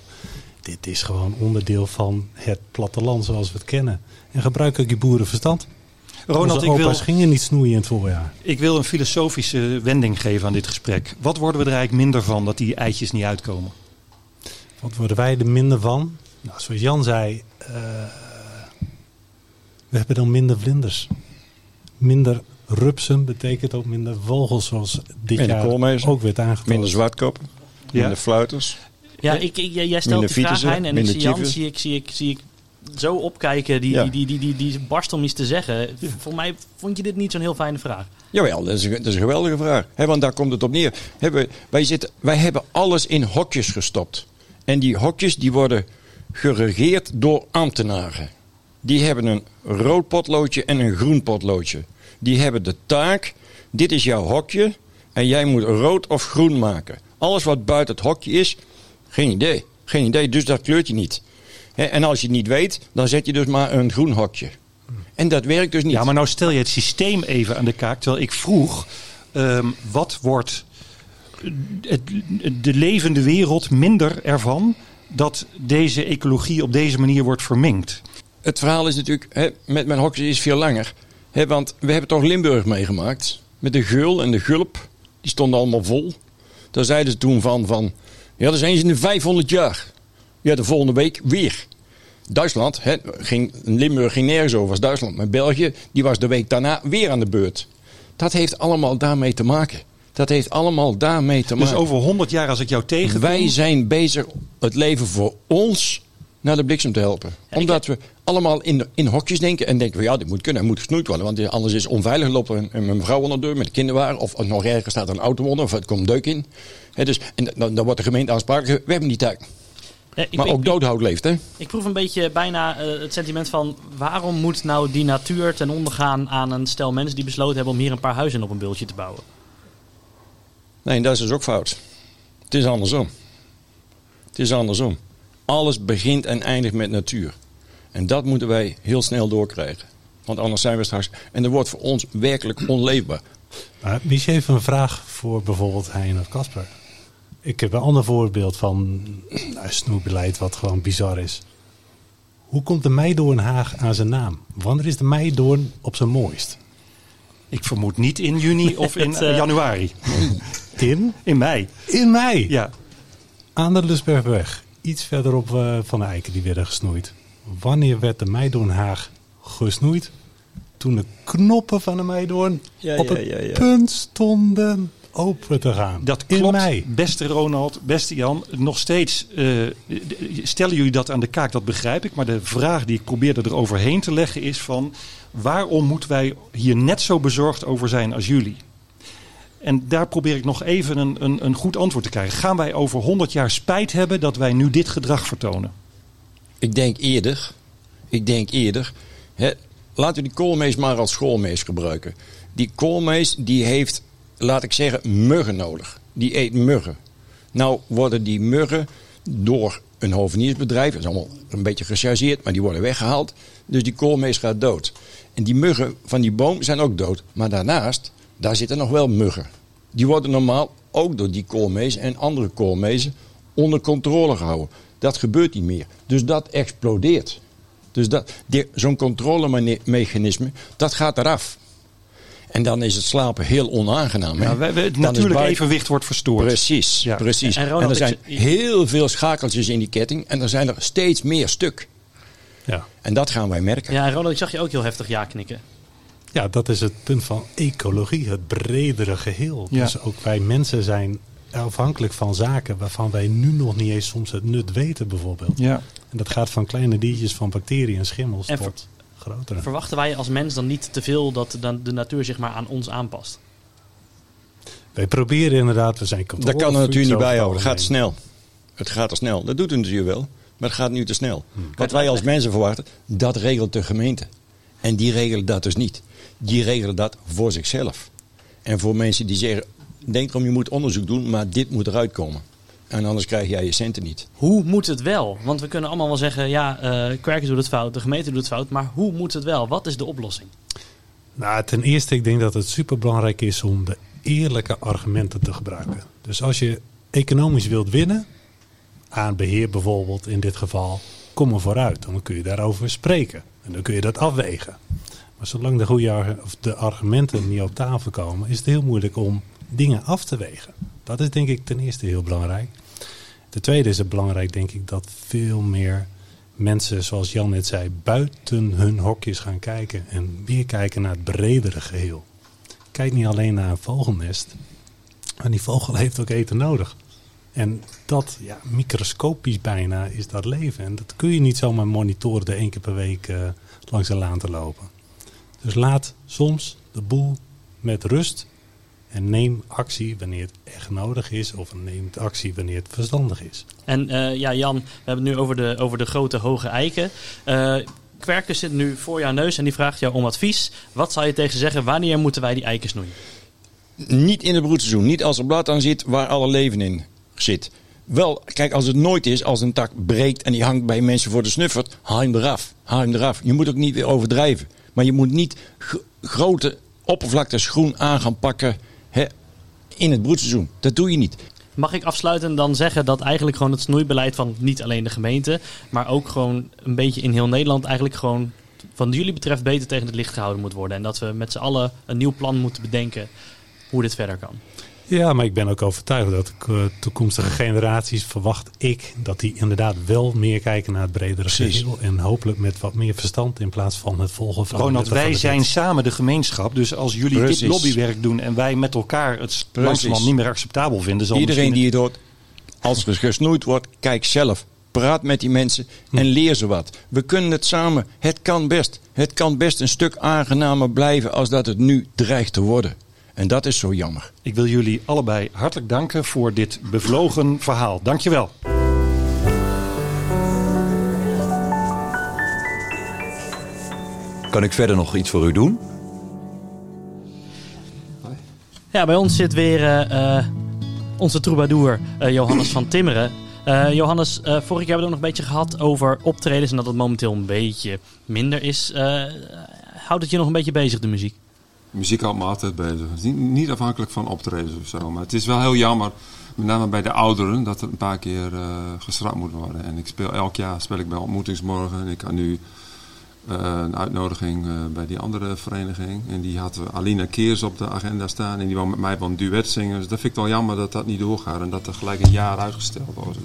Dit is gewoon onderdeel van het platteland zoals we het kennen. En gebruik ook je boerenverstand.
Ronald,
Onze
ik wil,
opa's gingen niet snoeien in het voorjaar.
ik wil een filosofische wending geven aan dit gesprek. Wat worden we er eigenlijk minder van dat die eitjes niet uitkomen?
Wat worden wij er minder van? Nou, zoals Jan zei, eh, we hebben dan minder vlinders. Minder rupsen betekent ook minder vogels, zoals dit
Minder
jaar
koolmezen.
ook werd aangetoond.
Minder zwartkop,
Ja.
minder fluiters.
Ja, ik, ik, jij stelt die vraag, Hein, en ik zie Jan, zie ik, zie ik, zie ik zo opkijken, die,
Ja.
die, die, die, die, die barst om iets te zeggen. Voor mij vond je dit niet zo'n heel fijne vraag.
Jawel, dat is, een- dat is een geweldige vraag. Want daar komt het op neer. Wij, wij, zitten, wij hebben alles in hokjes gestopt. En die hokjes die worden geregeerd door ambtenaren. Die hebben een rood potloodje en een groen potloodje. Die hebben de taak, dit is jouw hokje en jij moet rood of groen maken. Alles wat buiten het hokje is, geen idee. Geen idee, dus dat kleurt je niet. En als je het niet weet, dan zet je dus maar een groen hokje. En dat werkt dus niet.
Ja, maar nou stel je het systeem even aan de kaak. Terwijl ik vroeg, ehm, wat wordt het, de levende wereld minder ervan dat deze ecologie op deze manier wordt verminkt?
Het verhaal is natuurlijk, met mijn hokjes is veel langer. Want we hebben toch Limburg meegemaakt. Met de geul en de gulp. Die stonden allemaal vol. Daar zeiden ze toen van, van ja, dat is eens in de 500 jaar. Ja, de volgende week weer. Duitsland, hè, ging, Limburg ging nergens over als Duitsland. Maar België, die was de week daarna weer aan de beurt. Dat heeft allemaal daarmee te maken. Dat heeft allemaal daarmee te
Dus
maken.
over 100 jaar als ik jou tegenkom...
Wij zijn bezig het leven voor ons naar de bliksem te helpen. Omdat we allemaal in, in hokjes denken en denken: van, ja, dit moet kunnen, het moet gesnoeid worden. Want anders is het onveilig. Loopt er een, een vrouw onder de deur met een kinderwagen. Of nog erger staat er een auto onder of het komt deuk in. Hè, dus, en dan, dan wordt de gemeente aansprakelijk. We hebben die taak.
Ja, ik,
Maar
ik-
ook doodhout leeft, hè?
Ik proef een beetje bijna eh, het sentiment van... waarom moet nou die natuur ten onder gaan aan een stel mensen... die besloten hebben om hier een paar huizen op een bultje te bouwen?
Nee, dat is dus ook fout. Het is andersom. Het is andersom. Alles begint en eindigt met natuur. En dat moeten wij heel snel doorkrijgen. Want anders zijn we straks. En dat wordt voor ons werkelijk onleefbaar.
Maar Michel heeft een vraag voor bijvoorbeeld Hein of Casper. Ik heb een ander voorbeeld van nou, snoeibeleid wat gewoon bizar is. Hoe komt de meidoorn Haag aan zijn naam? Wanneer is de meidoorn op zijn mooist?
Ik vermoed niet in juni *laughs* of in
Het, eh,
januari. *laughs*
In?
In mei.
In mei.
Ja.
Aan de Lusbergweg. Iets verderop eh, van de eiken die werden gesnoeid. Wanneer werd de meidoorn Haag gesnoeid? Toen de knoppen van de meidoorn
Ja,
op
ja,
het
ja, ja.
punt stonden open te gaan.
Dat
In
klopt,
mei.
beste Ronald, beste Jan. Nog steeds eh, stellen jullie dat aan de kaak, dat begrijp ik. Maar de vraag die ik probeerde er overheen te leggen is van... waarom moeten wij hier net zo bezorgd over zijn als jullie? En daar probeer ik nog even een, een, een goed antwoord te krijgen. Gaan wij over 100 jaar spijt hebben dat wij nu dit gedrag vertonen?
Ik denk eerder. Ik denk eerder. Hè, laten we die koolmees maar als schoolmees gebruiken. Die koolmees die heeft, laat ik zeggen, muggen nodig. Die eet muggen. Nou worden die muggen door een hoveniersbedrijf, dat is allemaal een beetje gechargeerd, maar die worden weggehaald. Dus die koolmees gaat dood. En die muggen van die boom zijn ook dood. Maar daarnaast, daar zitten nog wel muggen. Die worden normaal ook door die koolmees en andere koolmezen onder controle gehouden. Dat gebeurt niet meer. Dus dat explodeert. Dus zo'n controlemechanisme, dat gaat eraf. En dan is het slapen heel onaangenaam. hè?
Ja, wij- het natuurlijk
buiten-
evenwicht wordt verstoord.
Precies,
Ja.
precies.
En
En,
Ronald,
er zijn
ik-
heel veel schakeltjes in die ketting. En er zijn er steeds meer stuk.
Ja.
En dat gaan wij merken.
Ja, en Ronald, ik zag je ook heel heftig ja knikken.
Ja, dat is het punt van ecologie, het bredere geheel.
Ja.
Dus ook wij mensen zijn afhankelijk van zaken waarvan wij nu nog niet eens soms het nut weten, bijvoorbeeld.
Ja.
En dat gaat van kleine diertjes, van bacteriën en schimmels
En
tot grotere.
Verwachten wij als mens dan niet te veel dat dan de natuur zich maar aan ons aanpast?
Wij proberen inderdaad, we zijn
Dat kan er
controlefreaks
natuurlijk niet bijhouden. Het gaat snel. Het gaat te snel. Dat doet het natuurlijk wel. Maar het gaat nu te snel.
Hmm.
Wat wij als mensen verwachten, dat regelt de gemeente. En die regelen dat dus niet. Die regelen dat voor zichzelf. En voor mensen die zeggen, denk erom je moet onderzoek doen, maar dit moet eruit komen. En anders krijg jij je centen niet.
Hoe moet het wel? Want we kunnen allemaal wel zeggen, ja, eh Kwerkers doet het fout, de gemeente doet het fout. Maar hoe moet het wel? Wat is de oplossing?
Nou, ten eerste, ik denk dat het superbelangrijk is om de eerlijke argumenten te gebruiken. Dus als je economisch wilt winnen, aan beheer bijvoorbeeld in dit geval, kom er vooruit. Dan kun je daarover spreken. En dan kun je dat afwegen. Maar zolang de, goede, of de argumenten niet op tafel komen, is het heel moeilijk om dingen af te wegen. Dat is denk ik ten eerste heel belangrijk. Ten tweede is het belangrijk, denk ik, dat veel meer mensen, zoals Jan net zei, buiten hun hokjes gaan kijken. En meer kijken naar het bredere geheel. Kijk niet alleen naar een vogelnest. Maar die vogel heeft ook eten nodig. En dat, ja, microscopisch bijna, is dat leven. En dat kun je niet zomaar monitoren door één keer per week eh, langs de laan te lopen. Dus laat soms de boel met rust. En neem actie wanneer het echt nodig is. Of neem actie wanneer het verstandig is.
En eh, ja, Jan, we hebben het nu over de, over de grote hoge eiken. Eh Kwerkers zit nu voor jouw neus en die vraagt jou om advies. Wat zou je tegen ze zeggen? Wanneer moeten wij die eiken snoeien?
Niet in het broedseizoen. Niet als er blad aan zit waar alle leven in zit. Wel, kijk, als het nooit is, als een tak breekt en die hangt bij mensen voor de snuffert, haal hem eraf. Haal hem eraf. Je moet ook niet weer overdrijven. Maar je moet niet gr- grote oppervlaktes groen aan gaan pakken in het broedseizoen. Dat doe je niet.
Mag ik afsluitend dan zeggen dat eigenlijk gewoon het snoeibeleid van niet alleen de gemeente, maar ook gewoon een beetje in heel Nederland eigenlijk gewoon van jullie betreft beter tegen het licht gehouden moet worden. En dat we met z'n allen een nieuw plan moeten bedenken hoe dit verder kan.
Ja, maar ik ben ook overtuigd dat eh, toekomstige generaties verwacht ik dat die inderdaad wel meer kijken naar het bredere geheel. En hopelijk met wat meer verstand in plaats van het volgen van.
Ronald,
van
wij zijn
wet.
samen de gemeenschap. Dus als jullie
Precies.
dit lobbywerk doen en wij met elkaar het langzamerhand niet meer acceptabel vinden, zal
Iedereen die het hoort, als er gesnoeid wordt, kijk zelf. Praat met die mensen en leer ze wat. We kunnen het samen. Het kan best. Het kan best een stuk aangenamer blijven als dat het nu dreigt te worden. En dat is zo jammer.
Ik wil jullie allebei hartelijk danken voor dit bevlogen verhaal. Dankjewel.
Kan ik verder nog iets voor u doen?
Ja, bij ons zit weer eh, eh, onze troubadour eh, Johannes van Timmeren. Eh, Johannes, eh, vorige keer hebben we het ook nog een beetje gehad over optredens en dat het momenteel een beetje minder is. Eh, houdt het je nog een beetje bezig, de muziek?
Muziek houdt me altijd bezig. Het is niet, niet afhankelijk van optredens of zo. Maar het is wel heel jammer, met name bij de ouderen, dat het een paar keer eh geschrapt moet worden. En ik speel elk jaar speel ik bij Ontmoetingsmorgen. En ik had nu eh, een uitnodiging eh, bij die andere vereniging. En die had Alina Keers op de agenda staan. En die wou met mij een duet zingen. Dus dat vind ik wel jammer dat dat niet doorgaat. En dat er gelijk een jaar uitgesteld wordt.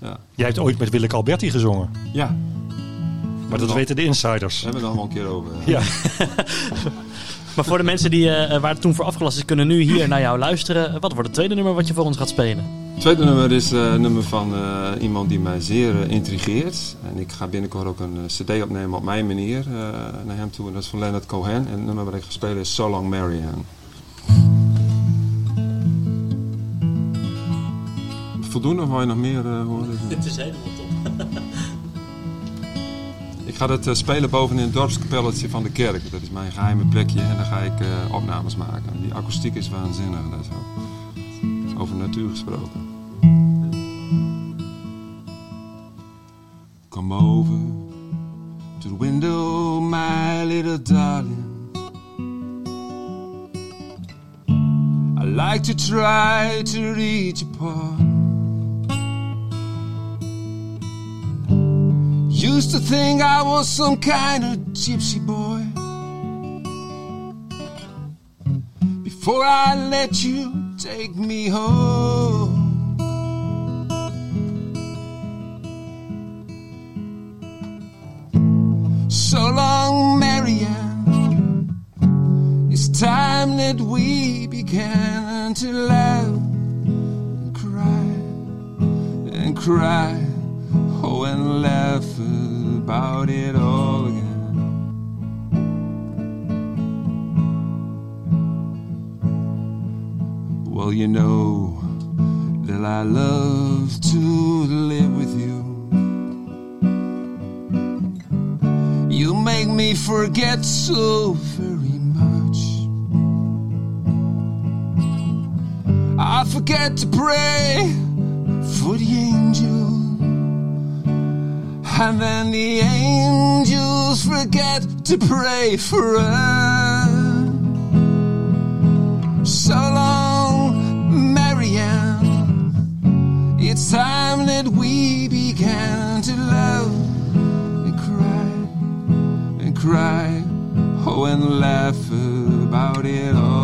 Ja.
Jij hebt ooit met Willeke Alberti gezongen.
ja,
Maar dat weten de insiders.
daar hebben we het nog wel een keer over.
Ja. *laughs*
Maar voor de mensen die, eh, waar het toen voor afgelast is, kunnen nu hier naar jou luisteren. Wat wordt het tweede nummer wat je voor ons gaat spelen?
Het tweede nummer is eh, een nummer van eh, iemand die mij zeer intrigeert. En ik ga binnenkort ook een cd opnemen op mijn manier eh, naar hem toe. En dat is van Leonard Cohen. En het nummer wat ik ga spelen is So Long Marianne. Voldoende of wil je nog meer eh, horen? *laughs*
Het is helemaal top. *laughs*
Ik ga dat eh, spelen boven in het dorpskapelletje van de kerk. Dat is mijn geheime plekje. En daar ga ik eh, opnames maken. Die akoestiek is waanzinnig. Is ook over natuur gesproken. Come over to the window, my little darling. I like to try to reach apart. Used to think I was some kind of gypsy boy. Before I let you take me home. So long, Marianne. It's time that we began to laugh and cry and cry, oh, and laugh about it all again. Well, you know that I love to live with you. You make me forget so very much. I forget to pray for the angels. And then the angels forget to pray for us. So long, Marianne. It's time that we began to love and cry and cry. Oh, and laugh about it all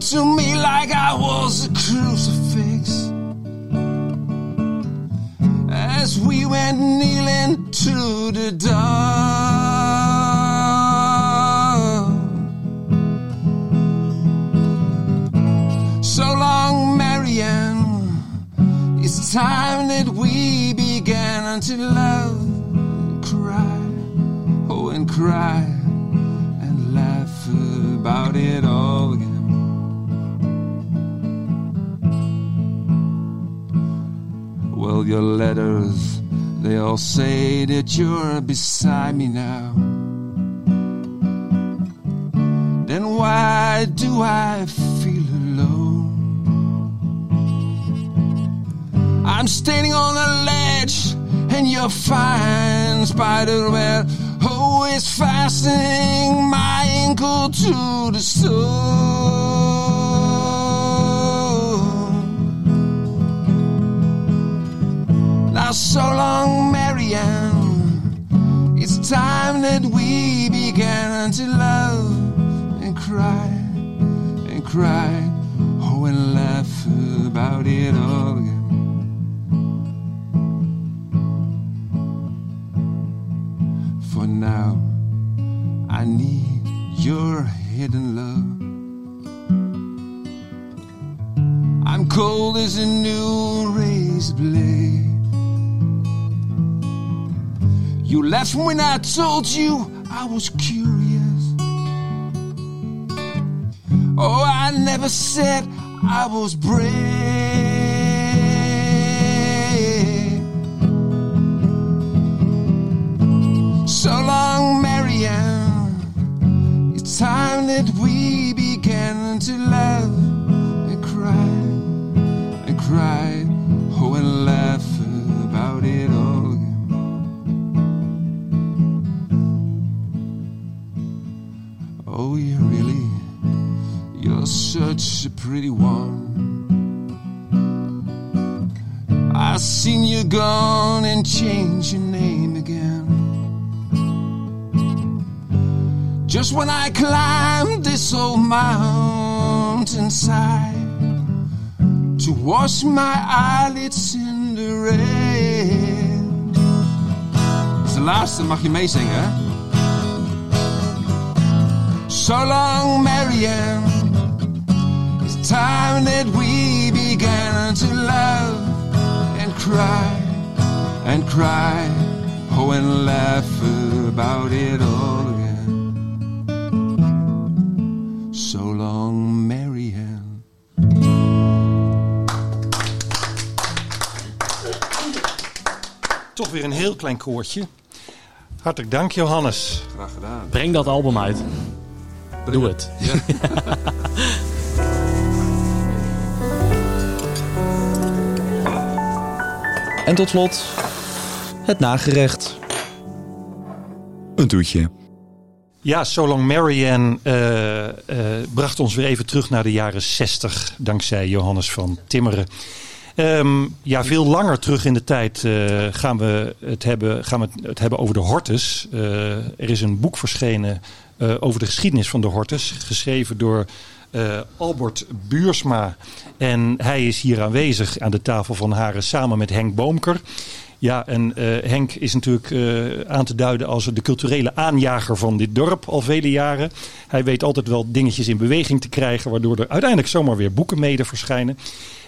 to me like I was a crucifix. As we went kneeling to the dark. So long, Marianne. It's time that we began to love and cry, oh, and cry and laugh about it all Well, your letters, they all say that you're beside me now. Then why do I feel alone? I'm standing on a ledge, and your fine spider web is fastening my ankle to the stone. That we began to love and cry and cry, oh, and laugh about it all again. For now, I need your hidden love. I'm cold as a new razor blade. You left when I told you I was curious. Oh, I never said I was brave. So long, Marianne. It's time that we began to love and cry and cry, such a pretty one. I seen you gone and change your name again. Just when I climbed this old mountainside to wash my eyelids in the rain. Dat is de laatste, mag je meezingen? So long, Marianne. Time that we began to love and cry and cry, oh, and laugh about it all again. So long, Marianne.
Toch weer een heel klein koortje. Hartelijk dank, Johannes.
Graag gedaan.
Breng dat album uit. Doe het. *laughs*
En tot slot het nagerecht. Een toetje.
Ja, So Long Marianne eh, eh, bracht ons weer even terug naar de jaren 60. Dankzij Johannes van Timmeren. Ehm, ja, veel langer terug in de tijd eh, gaan, we het hebben, gaan we het hebben over de hortus. Eh, er is een boek verschenen eh, over de geschiedenis van de hortus, geschreven door eh, Albert Buursma. En hij is hier aanwezig aan de tafel van Haren samen met Henk Boomker. Ja, en eh, Henk is natuurlijk eh, aan te duiden als de culturele aanjager van dit dorp al vele jaren. Hij weet altijd wel dingetjes in beweging te krijgen, waardoor er uiteindelijk zomaar weer boeken mede verschijnen.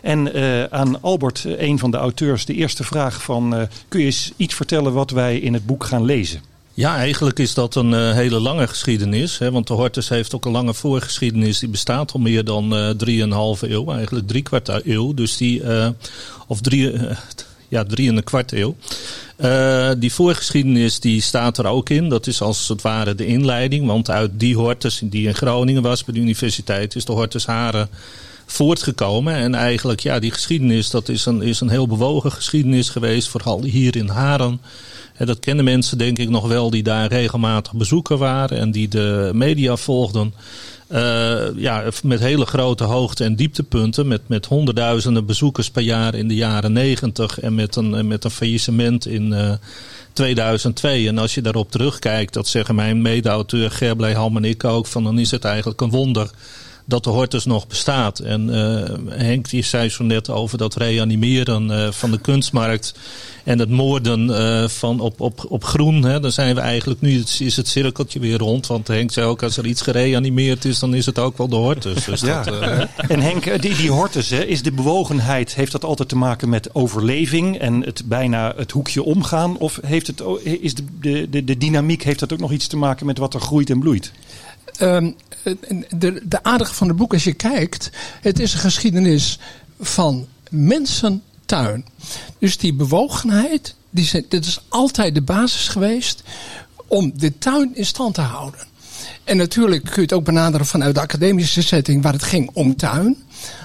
En aan Albert, een van de auteurs, de eerste vraag van... kun je eens iets vertellen wat wij in het boek gaan lezen?
Ja, eigenlijk is dat een eh, hele lange geschiedenis. Hè, want de Hortus heeft ook een lange voorgeschiedenis. Die bestaat al meer dan eh drieënhalve eeuw, eigenlijk drie kwart eeuw. Dus die, eh, of drie, ja, drie en een kwart eeuw. Die voorgeschiedenis die staat er ook in. Dat is als het ware de inleiding. Want uit die Hortus die in Groningen was bij de universiteit is de Hortus Haren voortgekomen. En eigenlijk, ja, die geschiedenis, dat is een, is een heel bewogen geschiedenis geweest. Vooral hier in Haren. Dat kennen mensen denk ik nog wel die daar regelmatig bezoeker waren en die de media volgden. Eh, ja, met hele grote hoogte- en dieptepunten. Met, met honderdduizenden bezoekers per jaar in de jaren negentig. En met een, met een faillissement in eh, 2002. En als je daarop terugkijkt, dat zeggen mijn mede-auteur Gerblij Ham en ik ook. Van dan is het eigenlijk een wonder dat de Hortus nog bestaat. En eh, Henk die zei zo net over dat reanimeren eh, van de kunstmarkt en het moorden eh, van op, op, op groen. Hè, dan zijn we eigenlijk nu, het, is het cirkeltje weer rond. Want Henk zei ook, als er iets gereanimeerd is, dan is het ook wel de Hortus. Dus
Ja.
dat, eh, *laughs*
En Henk, die, die hortus, hè, is de bewogenheid, heeft dat altijd te maken met overleving en het bijna het hoekje omgaan? Of heeft het, is de, de, de, de dynamiek, heeft dat ook nog iets te maken met wat er groeit en bloeit?
Ehm, de, de aardige van het boek, als je kijkt, het is een geschiedenis van mensentuin. Dus die bewogenheid, die is altijd de basis geweest om de tuin in stand te houden. En natuurlijk kun je het ook benaderen vanuit de academische setting waar het ging om tuin.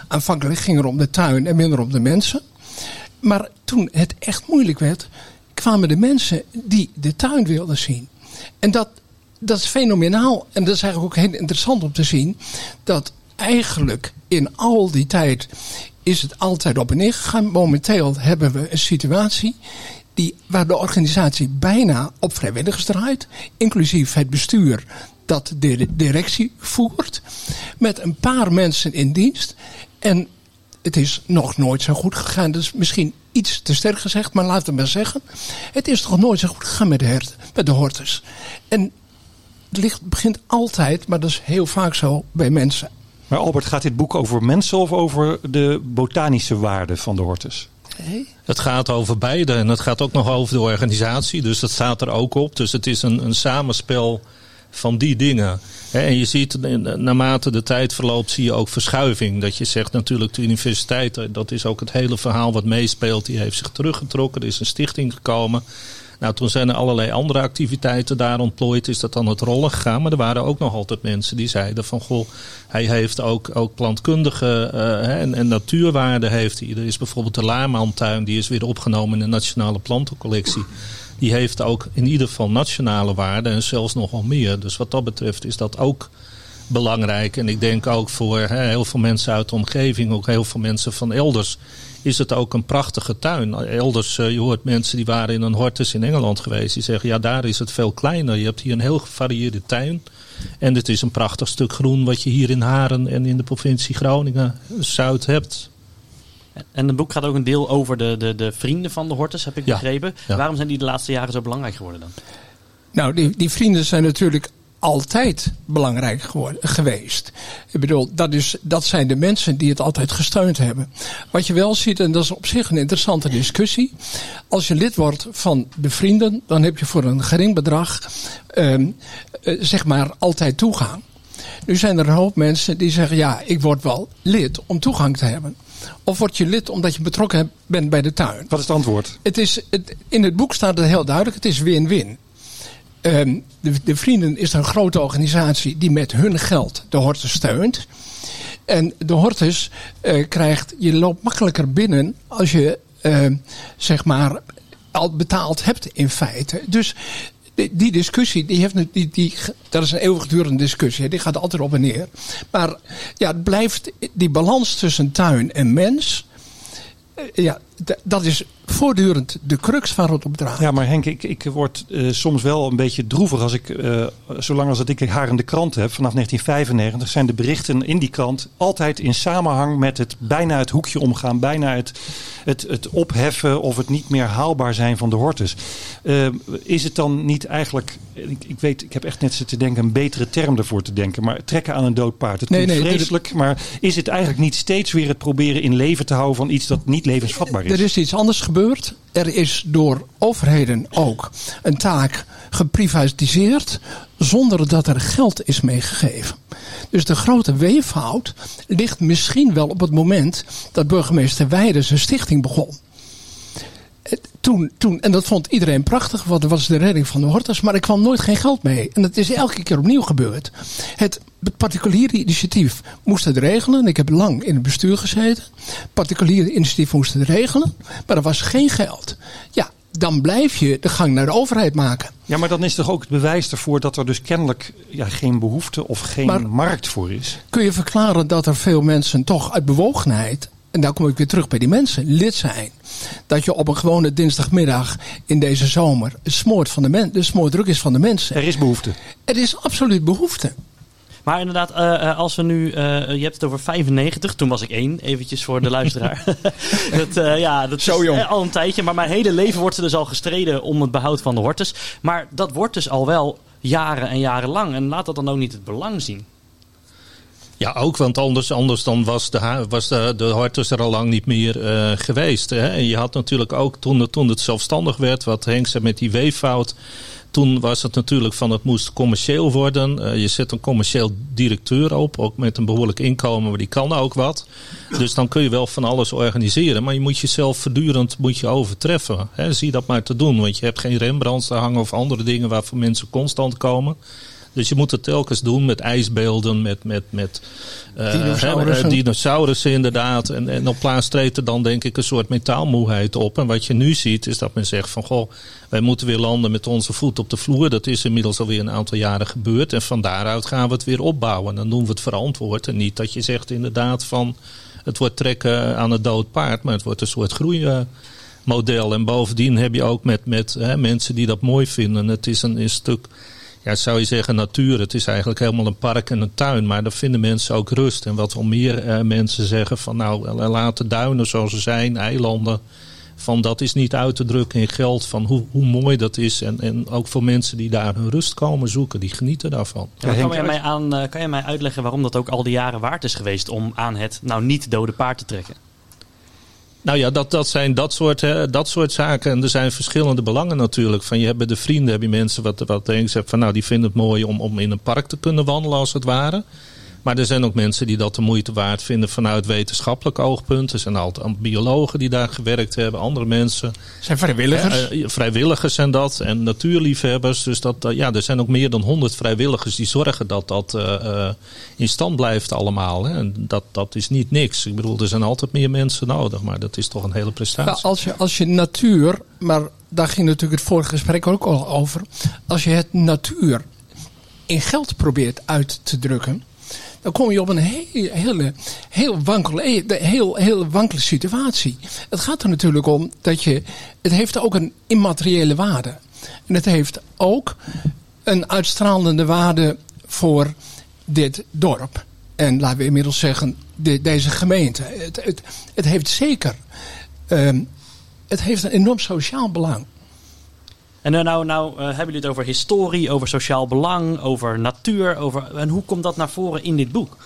Aanvankelijk ging het om de tuin en minder om de mensen. Maar toen het echt moeilijk werd, kwamen de mensen die de tuin wilden zien. En dat, dat is fenomenaal. En dat is eigenlijk ook heel interessant om te zien. Dat eigenlijk in al die tijd is het altijd op en neer gegaan. Momenteel hebben we een situatie die, waar de organisatie bijna op vrijwilligers draait. Inclusief het bestuur dat de directie voert. Met een paar mensen in dienst. En het is nog nooit zo goed gegaan. Dat is misschien iets te sterk gezegd, maar laat het maar zeggen. Het is toch nooit zo goed gegaan met de, herten, met de hortus. En het ligt, begint altijd, maar dat is heel vaak zo bij mensen.
Maar Albert, gaat dit boek over mensen of over de botanische waarde van de hortus?
Het gaat over beide en het gaat ook nog over de organisatie. Dus dat staat er ook op. Dus het is een, een samenspel van die dingen. Hè, En je ziet eh, naarmate de tijd verloopt, zie je ook verschuiving. Dat je zegt natuurlijk de universiteit, eh, dat is ook het hele verhaal wat meespeelt. Die heeft zich teruggetrokken. Er is een stichting gekomen. Nou, toen zijn er allerlei andere activiteiten daar ontplooid. Is dat dan het rollen gegaan. Maar er waren ook nog altijd mensen die zeiden van... goh, hij heeft ook, ook plantkundige eh, en, en natuurwaarde heeft hij. Er is bijvoorbeeld de Laarmantuin. Die is weer opgenomen in de Nationale Plantencollectie. Die heeft ook in ieder geval nationale waarde en zelfs nog wel meer. Dus wat dat betreft is dat ook belangrijk. En ik denk ook voor heel veel mensen uit de omgeving, ook heel veel mensen van elders, is het ook een prachtige tuin. Elders, eh, je hoort mensen die waren in een hortus in Engeland geweest, die zeggen ja, daar is het veel kleiner. Je hebt hier een heel gevarieerde tuin. En het is een prachtig stuk groen wat je hier in Haren en in de provincie Groningen Zuid hebt.
En het boek gaat ook een deel over de, de, de vrienden van de Hortus, heb ik
Ja.
begrepen.
Ja.
Waarom zijn die de laatste jaren zo belangrijk geworden dan?
Nou, die, die vrienden zijn natuurlijk altijd belangrijk geworden, geweest. Ik bedoel, dat, is, dat zijn de mensen die het altijd gesteund hebben. Wat je wel ziet, en dat is op zich een interessante discussie. Als je lid wordt van de vrienden, dan heb je voor een gering bedrag, ehm, eh, zeg maar, altijd toegang. Nu zijn er een hoop mensen die zeggen, ja, ik word wel lid om toegang te hebben. Of word je lid omdat je betrokken bent bij de tuin.
Wat is het antwoord?
Het is, het, in het boek staat het heel duidelijk, het is win-win. Ehm, de, de Vrienden is een grote organisatie die met hun geld de Hortus steunt. En de Hortus eh, krijgt, je loopt makkelijker binnen als je ehm, zeg maar al betaald hebt in feite. Dus die, discussie, die heeft, die, die, dat is een eeuwigdurende discussie. Die gaat altijd op en neer. Maar ja, het blijft die balans tussen tuin en mens eh, ja, dat is voortdurend de crux waar het op draait.
Ja, maar Henk, ik, ik word eh, soms wel een beetje droevig als ik, eh, zolang als dat ik haar in de krant heb, vanaf 1995, zijn de berichten in die krant altijd in samenhang met het bijna het hoekje omgaan, bijna het, het, het opheffen of het niet meer haalbaar zijn van de hortus. Eh, is het dan niet eigenlijk, ik, ik weet, ik heb echt net zitten denken, een betere term ervoor te denken, maar trekken aan een dood paard. Het
Nee, nee,
vreselijk, maar is het eigenlijk niet steeds weer het proberen in leven te houden van iets dat niet levensvatbaar is?
Er is iets anders gebeurd. Er is door overheden ook een taak geprivatiseerd zonder dat er geld is meegegeven. Dus de grote weeffout ligt misschien wel op het moment dat burgemeester Weijden zijn stichting begon. Eh, Toen, toen, en dat vond iedereen prachtig, want dat was de redding van de hortus, maar er kwam nooit geen geld mee. En dat is elke keer opnieuw gebeurd. Het, het particuliere initiatief moest het regelen. Ik heb lang in het bestuur gezeten. Het particuliere initiatief moest het regelen, maar er was geen geld. Ja, dan blijf je de gang naar de overheid maken.
Ja, maar dan is toch ook het bewijs ervoor dat er dus kennelijk ja, geen behoefte of geen
Maar-
markt voor is.
Kun je verklaren dat er veel mensen toch uit bewogenheid, en daar kom ik weer terug bij die mensen, lid zijn. Dat je op een gewone dinsdagmiddag in deze zomer smoort van de men, de smoordruk is van de mensen.
Er is behoefte.
Er is absoluut behoefte.
Maar inderdaad, eh, eh, als we nu, eh, je hebt het over 95, toen was ik één, eventjes voor de luisteraar. *laughs* dat, ja, dat
Zo
is
jong.
al een tijdje, maar mijn hele leven wordt er dus al gestreden om het behoud van de hortus. Maar dat wordt dus al wel jaren en jaren lang. En laat dat dan ook niet het belang zien.
Ja, ook, want anders, anders dan was, de, was de, de Hortus er al lang niet meer geweest. Hè? En je had natuurlijk ook toen, het- toen het zelfstandig werd, wat Henk zei met die weeffout. Toen was het natuurlijk van het moest commercieel worden. Eh, je zet een commercieel directeur op, ook met een behoorlijk inkomen, maar die kan ook wat. Dus dan kun je wel van alles organiseren. Maar je moet jezelf voortdurend moet je overtreffen. Hè? Zie dat maar te doen, want je hebt geen Rembrandts te hangen of andere dingen waarvoor mensen constant komen. Dus je moet het telkens doen met ijsbeelden, met, met, met
Dinosaurussen.
eh, dinosaurussen inderdaad. En, en op plaats treedt er dan denk ik een soort metaalmoeheid op. En wat je nu ziet is dat men zegt van goh, wij moeten weer landen met onze voet op de vloer. Dat is inmiddels alweer een aantal jaren gebeurd. En van daaruit gaan we het weer opbouwen. Dan doen we het verantwoord. En niet dat je zegt inderdaad van het wordt trekken aan het dood paard, maar het wordt een soort groeimodel. En bovendien heb je ook met, met hè, mensen die dat mooi vinden. Het is een, een stuk ja, zou je zeggen natuur. Het is eigenlijk helemaal een park en een tuin. Maar daar vinden mensen ook rust. En wat wel meer eh, mensen zeggen van nou, eh, laat de duinen zoals ze zijn, eilanden. Van dat is niet uit te drukken in geld. Van hoe, hoe mooi dat is. En, en ook voor mensen die daar hun rust komen zoeken. Die genieten daarvan.
Ja, kan, jij mij aan, eh, kan jij mij uitleggen waarom dat ook al die jaren waard is geweest om aan het nou niet dode paard te trekken?
Nou ja, dat, dat zijn dat soort, hè, dat soort zaken. En er zijn verschillende belangen natuurlijk. Van je hebt bij de vrienden heb je mensen wat, wat eens hebt van nou die vinden het mooi om, om in een park te kunnen wandelen als het ware. Maar er zijn ook mensen die dat de moeite waard vinden vanuit wetenschappelijk oogpunt. Er zijn altijd biologen die daar gewerkt hebben, andere mensen.
zijn vrijwilligers.
Eh, vrijwilligers zijn dat en natuurliefhebbers. Dus dat, eh, ja, er zijn ook meer dan 100 vrijwilligers die zorgen dat dat eh, in stand blijft allemaal. Hè. En dat, dat is niet niks. Ik bedoel, er zijn altijd meer mensen nodig, maar dat is toch een hele prestatie.
Nou, als, je, als je natuur, maar daar ging natuurlijk het vorige gesprek ook al over. Als je het natuur in geld probeert uit te drukken. Dan kom je op een hele, heel, wankele, heel, heel wankele situatie. Het gaat er natuurlijk om dat je. Het heeft ook een immateriële waarde. En het heeft ook een uitstralende waarde voor dit dorp. En laten we inmiddels zeggen, de, deze gemeente. Het, het, het heeft zeker. ehm, het heeft een enorm sociaal belang.
En nou, nou, nou eh, hebben jullie het over historie, over sociaal belang, over natuur. Over, en hoe komt dat naar voren in dit boek?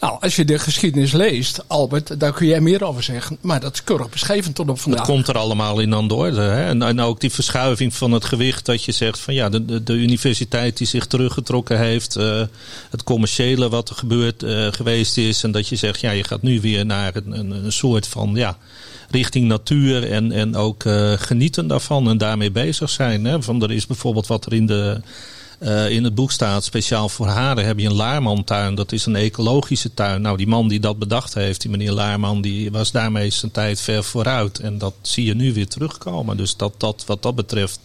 Nou, als je de geschiedenis leest, Albert, daar kun jij meer over zeggen. Maar dat is keurig beschreven tot op
Het
vandaag.
komt er allemaal in aan de orde. Hè? En, en ook die verschuiving van het gewicht. Dat je zegt van ja, de, de, de universiteit die zich teruggetrokken heeft. eh, het commerciële wat er gebeurd eh, geweest is. En dat je zegt ja, je gaat nu weer naar een, een, een soort van ja, richting natuur. En, en ook eh, genieten daarvan en daarmee bezig zijn. Hè? Van, er is bijvoorbeeld wat er in de... eh, in het boek staat, speciaal voor haren heb je een Laarman-tuin. Dat is een ecologische tuin. Nou, die man die dat bedacht heeft, die meneer Laarman, die was daarmee zijn tijd ver vooruit. En dat zie je nu weer terugkomen. Dus dat, dat wat dat betreft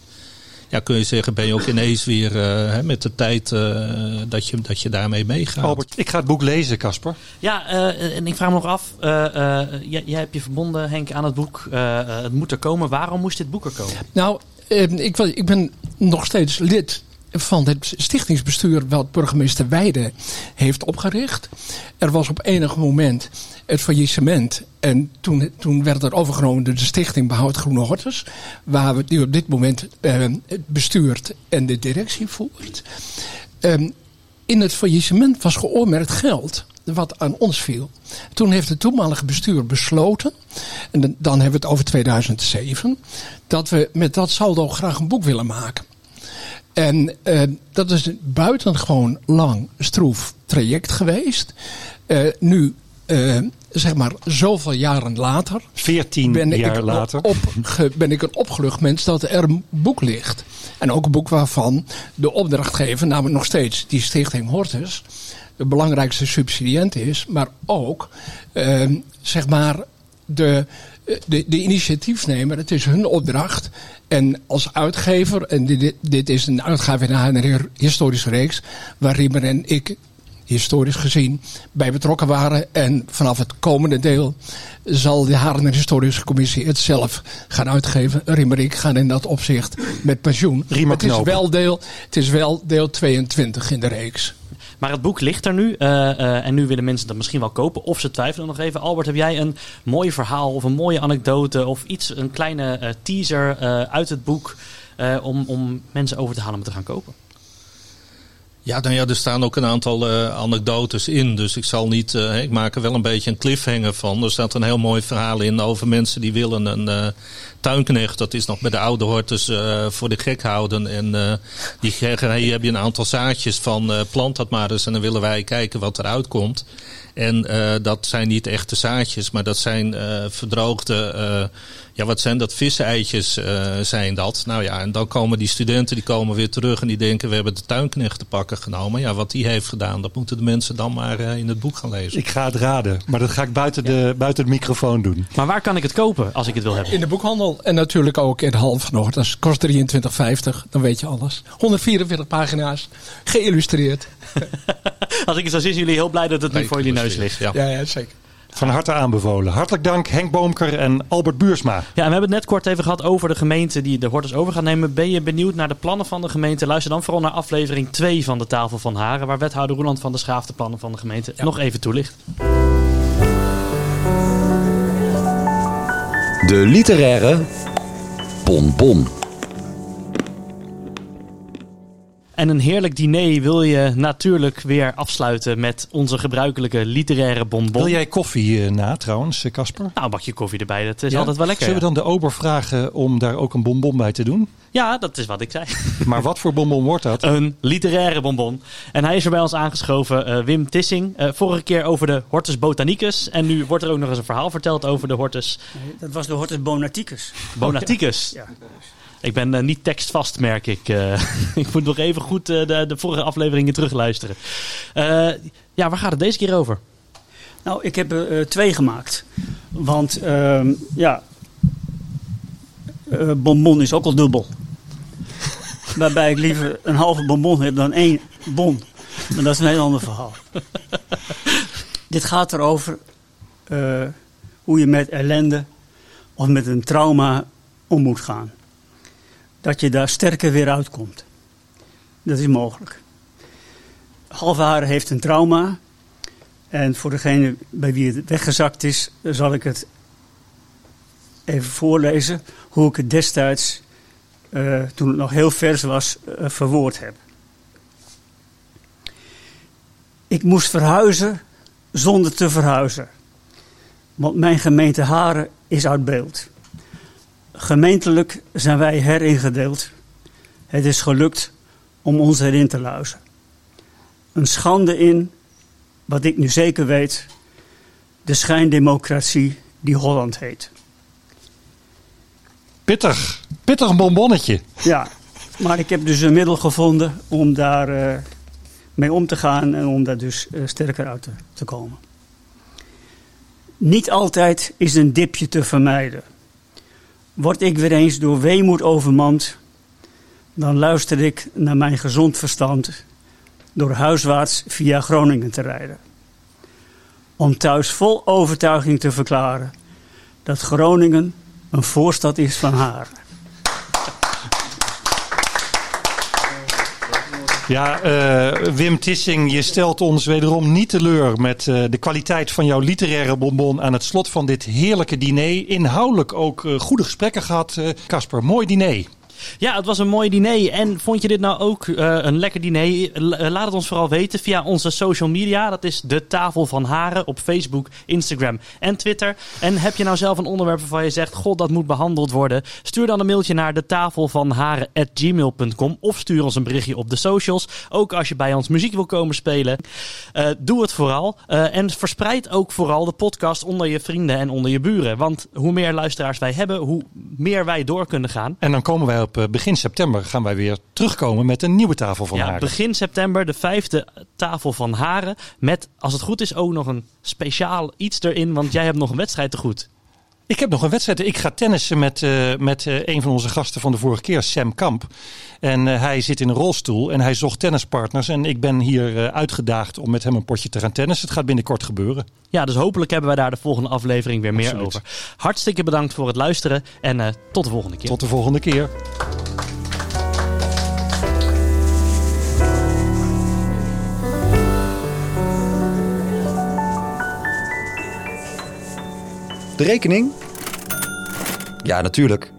ja, kun je zeggen, ben je ook ineens weer eh, hè, met de tijd eh, dat, je, dat je daarmee meegaat.
Albert, ik ga het boek lezen, Casper.
Ja, eh, en ik vraag me nog af. eh, eh, jij, jij hebt je verbonden, Henk, aan het boek. het moet er komen. Waarom moest dit boek er komen?
Nou, eh, ik, ik ben nog steeds lid van het stichtingsbestuur wat burgemeester Weide heeft opgericht. Er was op enig moment het faillissement. En toen, toen werd er overgenomen door de stichting Behoud Groene Hortus. Waar we die op dit moment eh, het bestuurt en de directie voert. Ehm, in het faillissement was geoormerkt geld wat aan ons viel. Toen heeft het toenmalige bestuur besloten, en dan- hebben we het over 2007, dat we met dat saldo graag een boek willen maken. En eh, dat is een buitengewoon lang, stroef traject geweest. Eh, nu, zeg maar, zoveel jaren later,
14
ben ik,
jaar later.
opge- ben ik een opgelucht mens dat er een boek ligt. En ook een boek waarvan de opdrachtgever, namelijk nog steeds die Stichting Hortus, de belangrijkste subsidiënt is, maar ook ehm, zeg maar de, de, de initiatiefnemer. Het is hun opdracht. En als uitgever, en dit, dit is een uitgave in HNR historische reeks, waar Riemer en ik historisch gezien bij betrokken waren. En vanaf het komende deel zal de Harener Historische Commissie het zelf gaan uitgeven. Riemer en ik gaan in dat opzicht met pensioen. Het, is wel deel, het is wel deel 22 in de reeks.
Maar het boek ligt er nu. eh, eh, en nu willen mensen dat misschien wel kopen. Of ze twijfelen nog even. Albert, heb jij een mooi verhaal of een mooie anekdote of iets, een kleine eh, teaser eh, uit het boek eh, om, om mensen over te halen om het te gaan kopen?
Ja, nou ja, er staan ook een aantal eh, anekdotes in. Dus ik zal niet. eh, ik maak er wel een beetje een cliffhanger van. Er staat een heel mooi verhaal in over mensen die willen een eh, tuinknecht. Dat is nog bij de oude hortus voor de gek houden. En die zeggen: hey, heb je een aantal zaadjes van plant dat maar eens. En dan willen wij kijken wat eruit komt. En eh, dat zijn niet echte zaadjes, maar dat zijn eh, verdroogde. eh, ja, wat zijn dat? Visseneitjes eh, zijn dat. Nou ja, en dan komen die studenten die komen weer terug en die denken: we hebben de tuinknecht te pakken genomen. Ja, wat die heeft gedaan, dat moeten de mensen dan maar eh, in het boek gaan lezen.
Ik ga het raden, maar dat ga ik buiten, de, buiten de microfoon doen.
Maar waar kan ik het kopen als ik het wil hebben?
In de boekhandel en natuurlijk ook in de Hal van Noord. Dat kost 23,50. Dan weet je alles. 144 pagina's. Geïllustreerd. *laughs*
Als ik het zo zie, zijn jullie heel blij dat het nu voor jullie neus ligt.
Ja.
Ja, ja zeker.
Van harte aanbevolen. Hartelijk dank Henk Boomker en Albert Buursma.
Ja, en we hebben het net kort even gehad over de gemeente die de hortus over gaat nemen. Ben je benieuwd naar de plannen van de gemeente? Luister dan vooral naar aflevering 2 van de Tafel van Haren, waar wethouder Roeland van der Schaaf de plannen van de gemeente nog even toelicht.
De literaire bonbon.
En een heerlijk diner wil je natuurlijk weer afsluiten met onze gebruikelijke literaire bonbon.
Wil jij koffie eh, na trouwens, eh, Casper?
Nou, een bakje koffie erbij, dat is
Ja?
altijd wel lekker.
Zullen we dan de ober vragen om daar ook een bonbon bij te doen?
Ja, dat is wat ik zei. *laughs*
Maar wat voor bonbon wordt dat?
Een literaire bonbon. En hij is er bij ons aangeschoven, eh, Wim Tissing. Eh, vorige keer over de Hortus Botanicus. En nu wordt er ook nog eens een verhaal verteld over de Hortus
Dat was de Hortus Bonaticus.
Bonaticus.
Ja.
Ik ben eh, niet tekstvast, merk ik. Eh, *laughs* ik moet nog even goed eh, de, de vorige afleveringen terugluisteren. Ja, waar gaat het deze keer over?
Nou, ik heb er twee gemaakt. Want ehm, ja, bonbon is ook al dubbel. *laughs* Waarbij ik liever een halve bonbon heb dan één bon. Maar dat is een heel ander verhaal. *laughs* Dit gaat erover hoe je met ellende of met een trauma om moet gaan. Dat je daar sterker weer uitkomt. Dat is mogelijk. Halfharen heeft een trauma. En voor degene bij wie het weggezakt is, zal ik het even voorlezen hoe ik het destijds, eh, toen het nog heel vers was, eh, verwoord heb. Ik moest verhuizen zonder te verhuizen. Want mijn gemeente Haren is uit beeld. Gemeentelijk zijn wij heringedeeld. Het is gelukt om ons erin te luizen. Een schande in wat ik nu zeker weet, de schijndemocratie die Holland heet.
Pittig. Pittig bonbonnetje.
Ja, maar ik heb dus een middel gevonden om daar eh, mee om te gaan en om daar dus eh, sterker uit te, te komen. Niet altijd is een dipje te vermijden. Word ik weer eens door weemoed overmand, dan luister ik naar mijn gezond verstand door huiswaarts via Groningen te rijden. Om thuis vol overtuiging te verklaren dat Groningen een voorstad is van Haren.
Ja, eh, Wim Tissing, je stelt ons wederom niet teleur met eh, de kwaliteit van jouw literaire bonbon aan het slot van dit heerlijke diner. Inhoudelijk ook eh, goede gesprekken gehad. Casper, mooi diner.
Ja, het was een mooi diner. En vond je dit nou ook uh, een lekker diner? laat het ons vooral weten via onze social media. Dat is de Tafel van Haren op Facebook, Instagram en Twitter. En heb je nou zelf een onderwerp waarvan je zegt... God, dat moet behandeld worden? Stuur dan een mailtje naar de tafel van haren@gmail.com of stuur ons een berichtje op de socials. Ook als je bij ons muziek wil komen spelen. Uh, doe het vooral. En verspreid ook vooral de podcast onder je vrienden en onder je buren. Want hoe meer luisteraars wij hebben, hoe meer wij door kunnen gaan.
En dan komen wij op eh, begin september gaan wij weer terugkomen met een nieuwe tafel van
ja,
Haren.
Begin september de vijfde tafel van Haren. Met, als het goed is, ook nog een speciaal iets erin. Want jij hebt nog een wedstrijd te goed.
Ik heb nog een wedstrijd. Ik ga tennissen met, uh, met uh, een van onze gasten van de vorige keer, Sam Kamp. En uh, hij zit in een rolstoel en hij zocht tennispartners. En ik ben hier uitgedaagd om met hem een potje te gaan tennissen. Het gaat binnenkort gebeuren.
Ja, dus hopelijk hebben wij daar de volgende aflevering weer meer over. Hartstikke bedankt voor het luisteren en tot de volgende keer.
Tot de volgende keer.
De rekening? Ja, natuurlijk.